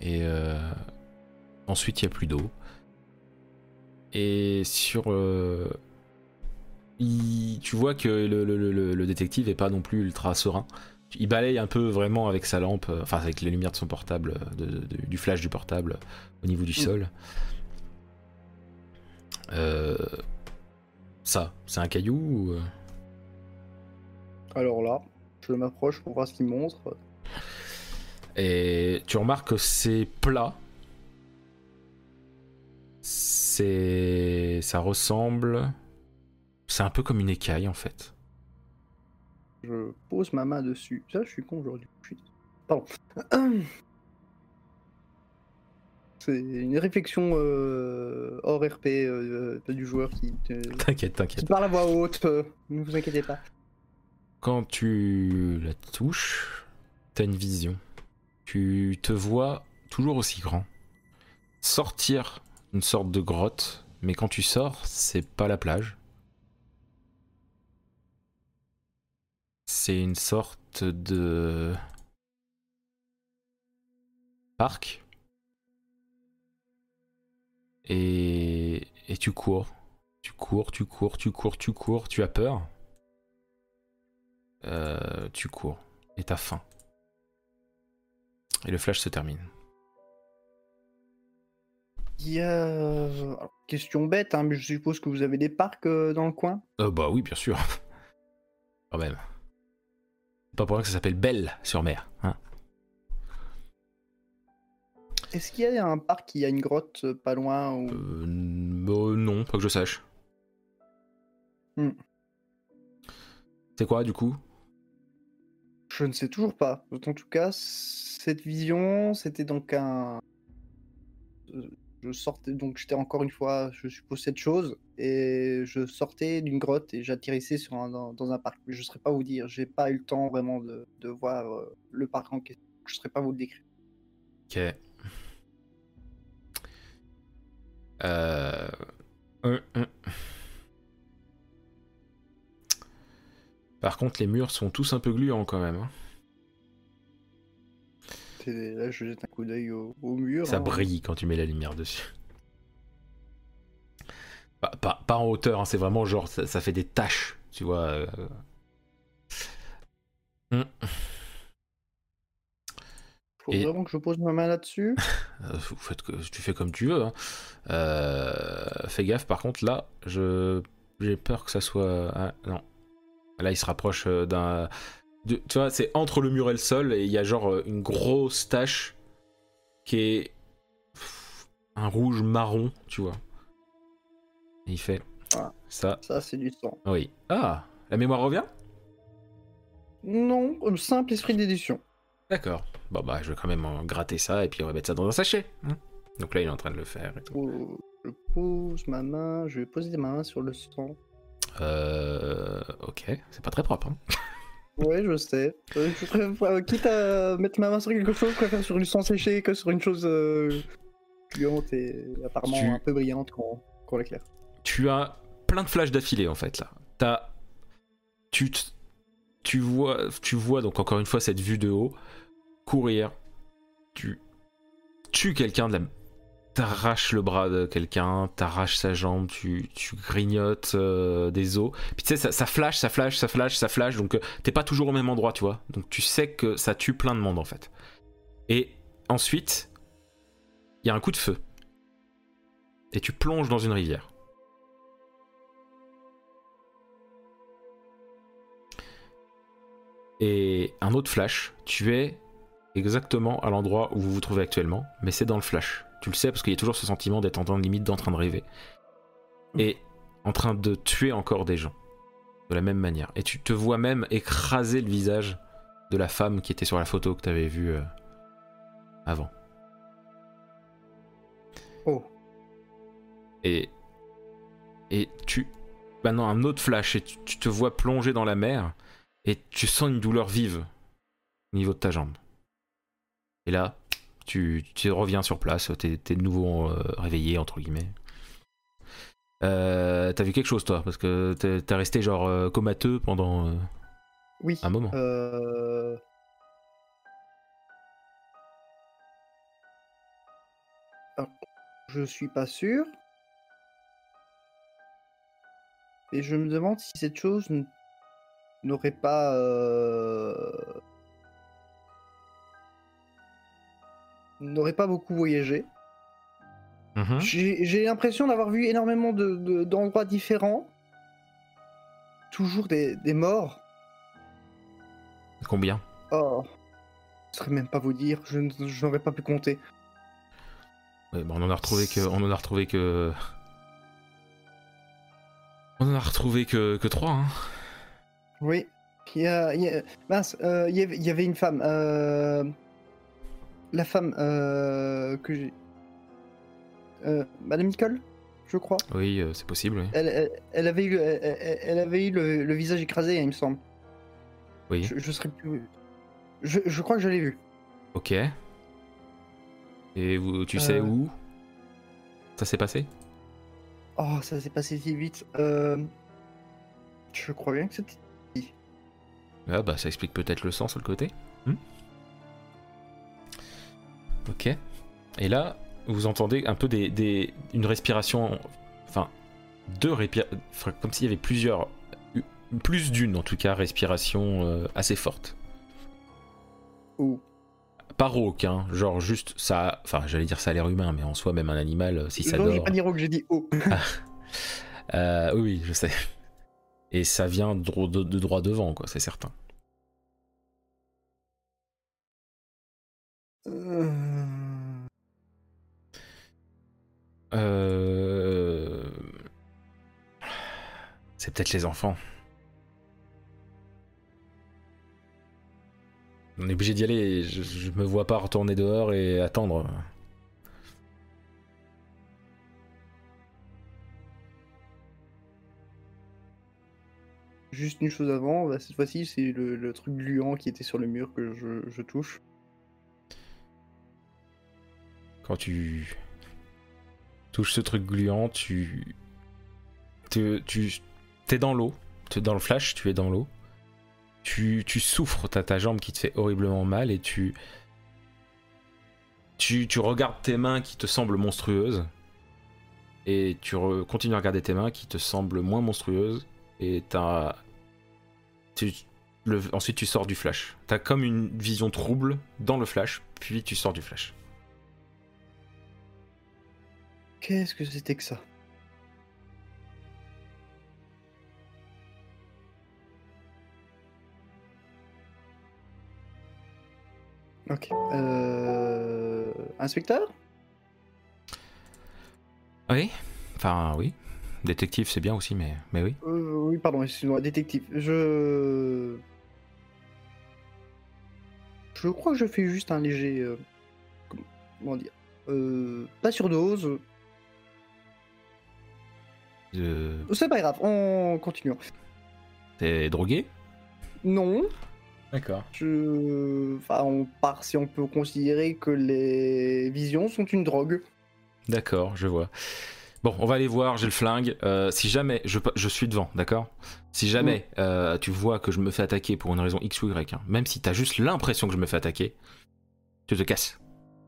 Et euh, ensuite, il n'y a plus d'eau. Et sur. euh, il- tu vois que le, le- le- le détective est pas non plus ultra serein. Il balaye un peu vraiment avec sa lampe, euh, enfin avec les lumières de son portable, euh, de- de- du flash du portable au niveau du Mm. sol. Euh, ça, c'est un caillou ou, euh, Alors là, je m'approche pour voir ce qu'il montre. Et tu remarques que c'est plat. C'est. Ça ressemble. C'est un peu comme une écaille en fait. Je pose ma main dessus. Ça, je suis con aujourd'hui. Pardon. C'est une réflexion euh, hors RP euh, du joueur qui, te- T'inquiète, qui t'inquiète. parle à voix haute. euh, ne vous inquiétez pas. Quand tu la touches, t'as une vision. Tu te vois toujours aussi grand. Sortir une sorte de grotte, mais quand tu sors, c'est pas la plage. C'est une sorte de parc. Et, et tu cours. Tu cours, tu cours, tu cours, tu cours, tu as peur. Euh, tu cours. Et t'as faim. Et le flash se termine. Il y a. alors, question bête, hein, mais je suppose que vous avez des parcs euh, dans le coin? Euh, bah oui, bien sûr. Quand même. Pas pour rien que ça s'appelle Belle sur mer. Hein Est-ce qu'il y a un parc qui a une grotte euh, pas loin ou... Euh, euh, non, pas que je sache. Hmm. C'est quoi du coup? Je ne sais toujours pas. En tout cas, cette vision, c'était donc un. Je sortais, donc j'étais encore une fois, je suppose, cette chose, et je sortais d'une grotte et j'atterrissais sur un, dans, un parc. Mais je ne saurais pas vous dire, j'ai pas eu le temps vraiment de, de voir euh, le parc en question. Je ne saurais pas vous le décrire. Ok. Euh... Par contre, les murs sont tous un peu gluants quand même. hein. Là, je jette un coup d'œil au, au mur. Ça hein. brille quand tu mets la lumière dessus. Pas, pas- pas en hauteur, hein, c'est vraiment genre ça, ça fait des taches, tu vois. euh. Hum. Faut Et- vraiment que je pose ma main là-dessus. Euh, tu fais comme tu veux. hein. Euh, fais gaffe, par contre, là, je j'ai peur que ça soit. ah, non. Là, il se rapproche d'un. De- Tu vois, c'est entre le mur et le sol, et il y a genre euh, une grosse tache qui est. pff, un rouge marron, tu vois. Et il fait. Ah. Ça, Ça, c'est du sang. oui. Ah La mémoire revient? Non, euh, simple esprit d'édition. D'accord. Bon, bah, je vais quand même en gratter ça, et puis on va mettre ça dans un sachet. hein. Donc là, il est en train de le faire. et tout. Oh, Je pose ma main, je vais poser ma main sur le sang. Euh. Ok, c'est pas très propre. hein. Ouais, je sais. Euh, je préfère- euh, quitte à mettre ma main sur quelque chose, je préfère sur du sang séché que sur une chose euh, puante et apparemment Tu- un peu brillante qu'on qu'on l'éclaire. tu as plein de flashs d'affilée en fait là. T'as, tu, te- tu vois, tu vois donc encore une fois cette vue de haut, courir, tu tues quelqu'un de la, t'arraches le bras de quelqu'un, t'arraches sa jambe, tu, grignotes euh, des os. Puis tu sais ça, ça flash, ça flash, ça flash, ça flash, donc euh, t'es pas toujours au même endroit, tu vois. Donc tu sais que ça tue plein de monde en fait. Et ensuite, il y a un coup de feu. Et tu plonges dans une rivière. Et un autre flash, tu es exactement à l'endroit où vous vous trouvez actuellement, mais c'est dans le flash. Tu le sais parce qu'il y a toujours ce sentiment d'être en temps limite d'en train de rêver. Et en train de tuer encore des gens. De la même manière. Et tu te vois même écraser le visage de la femme qui était sur la photo que tu avais vue euh, avant. Oh. Et. Et tu. Maintenant, un autre flash, et tu, tu te vois plonger dans la mer, et tu sens une douleur vive au niveau de ta jambe. Et là, tu, tu reviens sur place, t'es t'es de nouveau euh, réveillé, entre guillemets. Euh, T'as vu quelque chose, toi? Parce que t'es resté genre euh, comateux pendant euh, Oui. un moment. Alors, je suis pas sûr. Et je me demande si cette chose n'aurait pas. N'aurait pas beaucoup voyagé. Mhm. J'ai l'impression d'avoir vu énormément de- de- d'endroits différents. Toujours des, des morts. Combien? Oh, je saurais même pas vous dire, je, n'aurais pas pu compter. Ouais, bah, on en a retrouvé que. On en a retrouvé que. On en a retrouvé que, que 3, hein. Oui, il y a, il y a- mince, euh, il y avait- il y avait une femme, euh, la femme euh, que j'ai, euh, Madame Nicole, je crois. Oui, euh, c'est possible, oui. Elle, elle, elle avait eu, elle, avait eu le, le visage écrasé, il me semble. Oui, Je, je serais plus, je, je crois que je l'ai vu. ok. Et vous, tu sais où ça s'est passé? Oh, ça s'est passé si vite. Je crois bien que c'était. Ah bah ça explique peut-être le sang sur le côté. Hmm? Ok. Et là, vous entendez un peu des, des- une respiration, enfin, deux respirations, comme s'il y avait plusieurs, plus d'une en tout cas, respiration euh, assez forte. Oh. Pas rauque, hein, genre juste ça, enfin j'allais dire ça a l'air humain, mais en soi même un animal, euh, si ça Non, dort. pas dit que j'ai dit oh. Euh, oui, oui, je sais. Et ça vient de, dro- de- de droit devant, quoi, c'est certain. Euh. C'est peut-être les enfants. On est obligé d'y aller. Je, me vois pas retourner dehors et attendre. Juste une chose avant, bah, cette fois-ci, c'est le, truc gluant qui était sur le mur que je touche. Quand tu touches ce truc gluant, tu. Tu. tu es dans l'eau. Dans le flash, tu es dans l'eau. Tu, tu souffres, t'as ta jambe qui te fait horriblement mal et tu. Tu, regardes tes mains qui te semblent monstrueuses. Et tu continues à regarder tes mains qui te semblent moins monstrueuses. Et t'as. Ensuite, tu sors du flash. T'as comme une vision trouble dans le flash, puis tu sors du flash. Qu'est-ce que c'était que ça? Ok. Euh... Inspecteur? Oui, enfin oui. Détective, c'est bien aussi, mais, mais oui. Euh, Oui, pardon, excuse-moi, détective. Je... Je crois que je fais juste un léger... euh, Comment dire euh, Pas surdose. Euh, C'est pas grave, on continue. T'es drogué? Non, D'accord. je... Enfin, on part si on peut considérer que les visions sont une drogue. D'accord, je vois. Bon, on va aller voir, j'ai le flingue. Euh, si jamais, je, je suis devant, d'accord? Si jamais euh, tu vois que je me fais attaquer pour une raison X ou Y, hein, même si t'as juste l'impression que je me fais attaquer, tu te casses.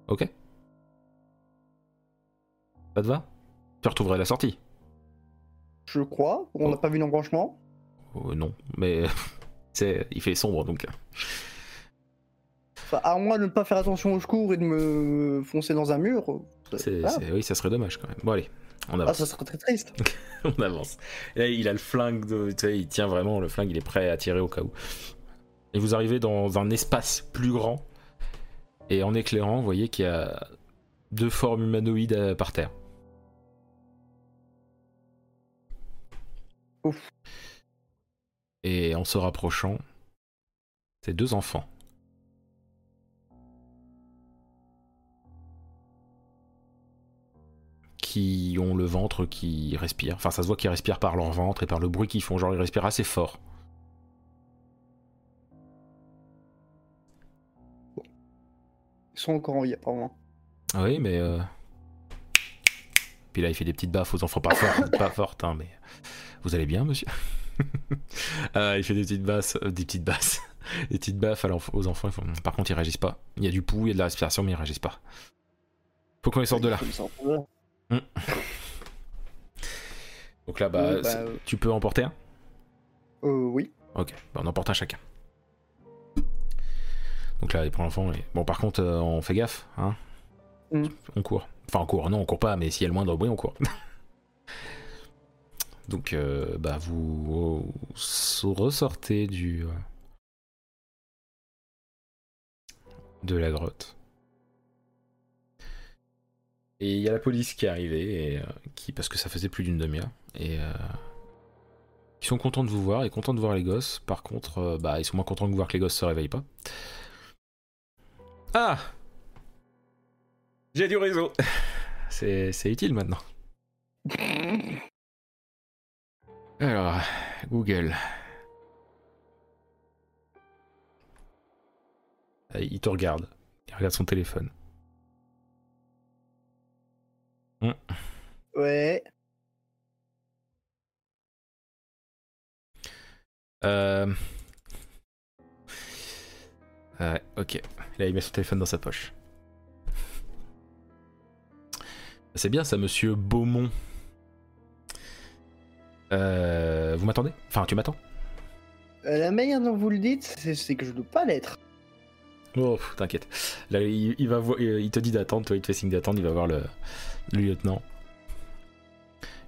Ok? Ça te va? Tu retrouverais la sortie Je crois. On n'a pas vu l'embranchement. Euh, Non, mais c'est, il fait sombre donc. Enfin, à moins de ne pas faire attention au secours et de me foncer dans un mur. C'est, ah. oui, ça serait dommage quand même. Bon, allez, on Ah, avance. ça serait très triste. on avance. Et là, il a le flingue, de, tu sais, il tient vraiment le flingue, il est prêt à tirer au cas où. Et vous arrivez dans un espace plus grand. Et en éclairant, vous voyez qu'il y a deux formes humanoïdes euh, par terre. Ouf. Et en se rapprochant, c'est deux enfants. Qui ont le ventre qui respire. Enfin, ça se voit qu'ils respirent par leur ventre et par le bruit qu'ils font. Genre, ils respirent assez fort. Ils sont encore en vie, apparemment. Ah Oui, mais. euh, Puis là, il fait des petites baffes aux enfants, pas fortes, pas fortes, hein, mais. Vous allez bien, monsieur Ah, Il fait des petites basses, euh, des petites basses, des petites baffes aux enfants. font- Par contre, ils réagissent pas. Il y a du pouls, il y a de la respiration, mais ils réagissent pas. Faut qu'on les sorte de là. Là. Donc là, bah, Euh, bah, euh. tu peux emporter un? Euh, oui. Ok, bah, on emporte un chacun. Donc là, il prend l'enfant et. Bon, par contre, euh, on fait gaffe, hein Mm. On court. Enfin, on court, non, on court pas, mais s'il y a le moindre bruit, on court. Donc, euh, bah, vous, vous ressortez du. euh, de la grotte. Et il y a la police qui est arrivée, et, euh, qui, parce que ça faisait plus d'une demi-heure, et euh, ils sont contents de vous voir et contents de voir les gosses. Par contre, bah, ils sont moins contents de voir que les gosses se réveillent pas. Ah J'ai du réseau C'est c'est utile maintenant. Alors, Google. Il te regarde. Il regarde son téléphone. Ouais. Euh... Ouais, ok. Là, il met son téléphone dans sa poche. C'est bien ça, monsieur Beaumont. Euh, vous m'attendez? Enfin, tu m'attends? Euh, La manière dont vous le dites, c'est que je dois pas l'être. Oh, t'inquiète. Là, il, il va voir, il te dit d'attendre, toi, il te fait signe d'attendre, il va voir le, le lieutenant.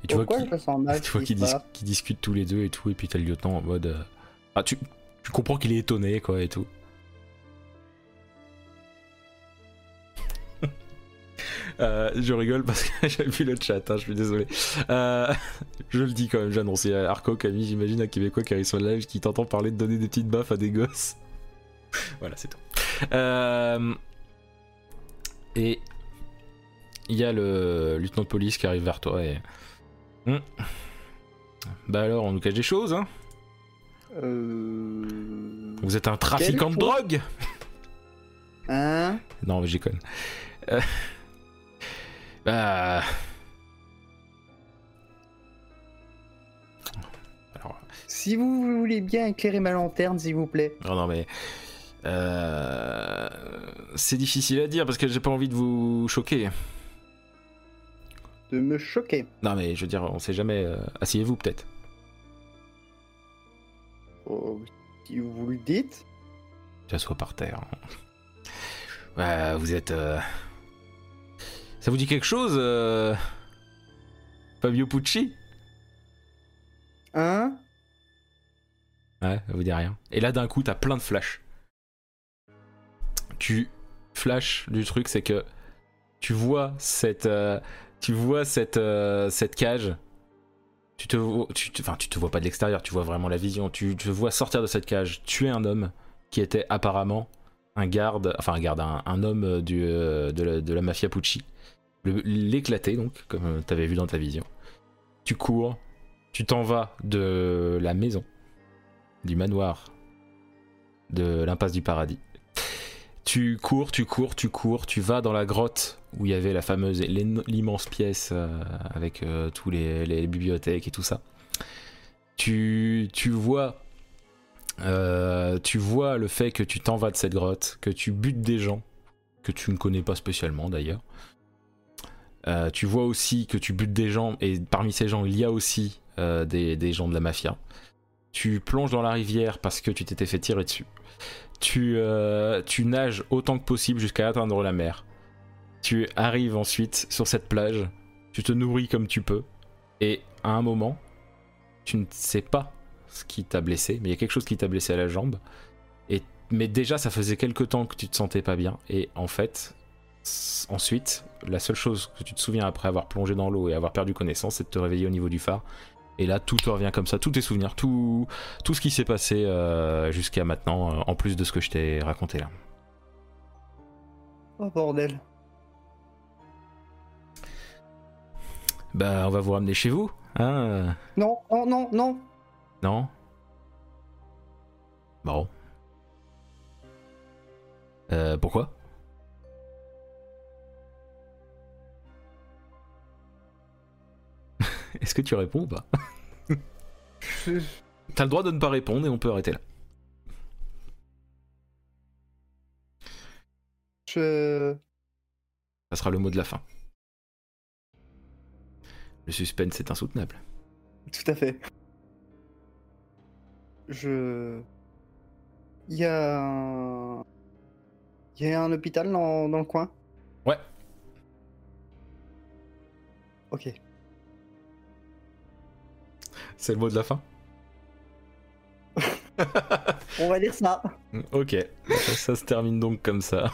Et tu Pourquoi vois qu'ils se dis- qu'ils discutent tous les deux et tout, et puis t'as le lieutenant en mode. euh, Ah, tu, tu comprends qu'il est étonné, quoi, et tout. Euh, je rigole parce que j'ai vu le chat, hein, je suis désolé. Euh, je le dis quand même, j'annonce. Il y a Arco, Camille, j'imagine, un Québécois qui arrive sur le live qui t'entend parler de donner des petites baffes à des gosses. voilà, c'est tout. Euh, et il y a le lieutenant de police qui arrive vers toi et. Hmm. Bah alors, on nous cache des choses, hein Euh... Vous êtes un trafiquant de drogue? Hein? Non, mais j'y conne. Euh, Bah. Alors, Si vous voulez bien éclairer ma lanterne, s'il vous plaît. non, non, mais. euh, C'est difficile à dire parce que j'ai pas envie de vous choquer. De me choquer. Non, mais je veux dire, on sait jamais. euh, Asseyez-vous peut-être. Oh, si vous le dites. J'assois par terre. Ouais, vous êtes. euh, Ça vous dit quelque chose, euh, Fabio Pucci? Hein? Ouais, ça vous dit rien. Et là, d'un coup, t'as plein de flashs. Tu flash du truc, c'est que tu vois cette, euh, tu vois cette, euh, cette cage. Tu te, vois- tu, te- enfin, tu te vois pas de l'extérieur, tu vois vraiment la vision. Tu te vois sortir de cette cage, tuer un homme qui était apparemment un garde, enfin un garde, un, homme euh, euh, de, la, mafia Pucci. L'éclater, donc, comme tu avais vu dans ta vision. Tu cours, tu t'en vas de la maison du manoir de l'impasse du paradis. Tu cours, tu cours, tu cours, tu vas dans la grotte où il y avait la fameuse, l'immense pièce euh, avec euh, tous les, les bibliothèques et tout ça. Tu, tu vois, euh, tu vois le fait que tu t'en vas de cette grotte, que tu butes des gens que tu ne connais pas spécialement d'ailleurs. Euh, tu vois aussi que tu butes des gens et parmi ces gens il y a aussi euh, des, gens de la mafia tu plonges dans la rivière parce que tu t'étais fait tirer dessus. Tu, tu nages autant que possible jusqu'à atteindre la mer. Tu arrives ensuite sur cette plage, tu te nourris comme tu peux, et à un moment, tu ne sais pas ce qui t'a blessé, mais il y a quelque chose qui t'a blessé à la jambe. Et, mais déjà, ça faisait quelque temps que tu te sentais pas bien, et en fait, ensuite, la seule chose que tu te souviens après avoir plongé dans l'eau et avoir perdu connaissance, c'est de te réveiller au niveau du phare. Et là, tout te revient comme ça, tous tes souvenirs, tout, tout ce qui s'est passé euh, jusqu'à maintenant, euh, en plus de ce que je t'ai raconté là. Oh bordel. Bah, on va vous ramener chez vous, hein Non, non, non, non. Non Bon. Euh, pourquoi? Est-ce que tu réponds ou pas? T'as le droit de ne pas répondre et on peut arrêter là. Je... Ça sera le mot de la fin. Le suspense est insoutenable. Tout à fait. Je... Il y a un... Il y a un hôpital dans, dans le coin? Ouais. Ok. C'est le mot de la fin? On va dire ça. Ok, ça se termine donc comme ça.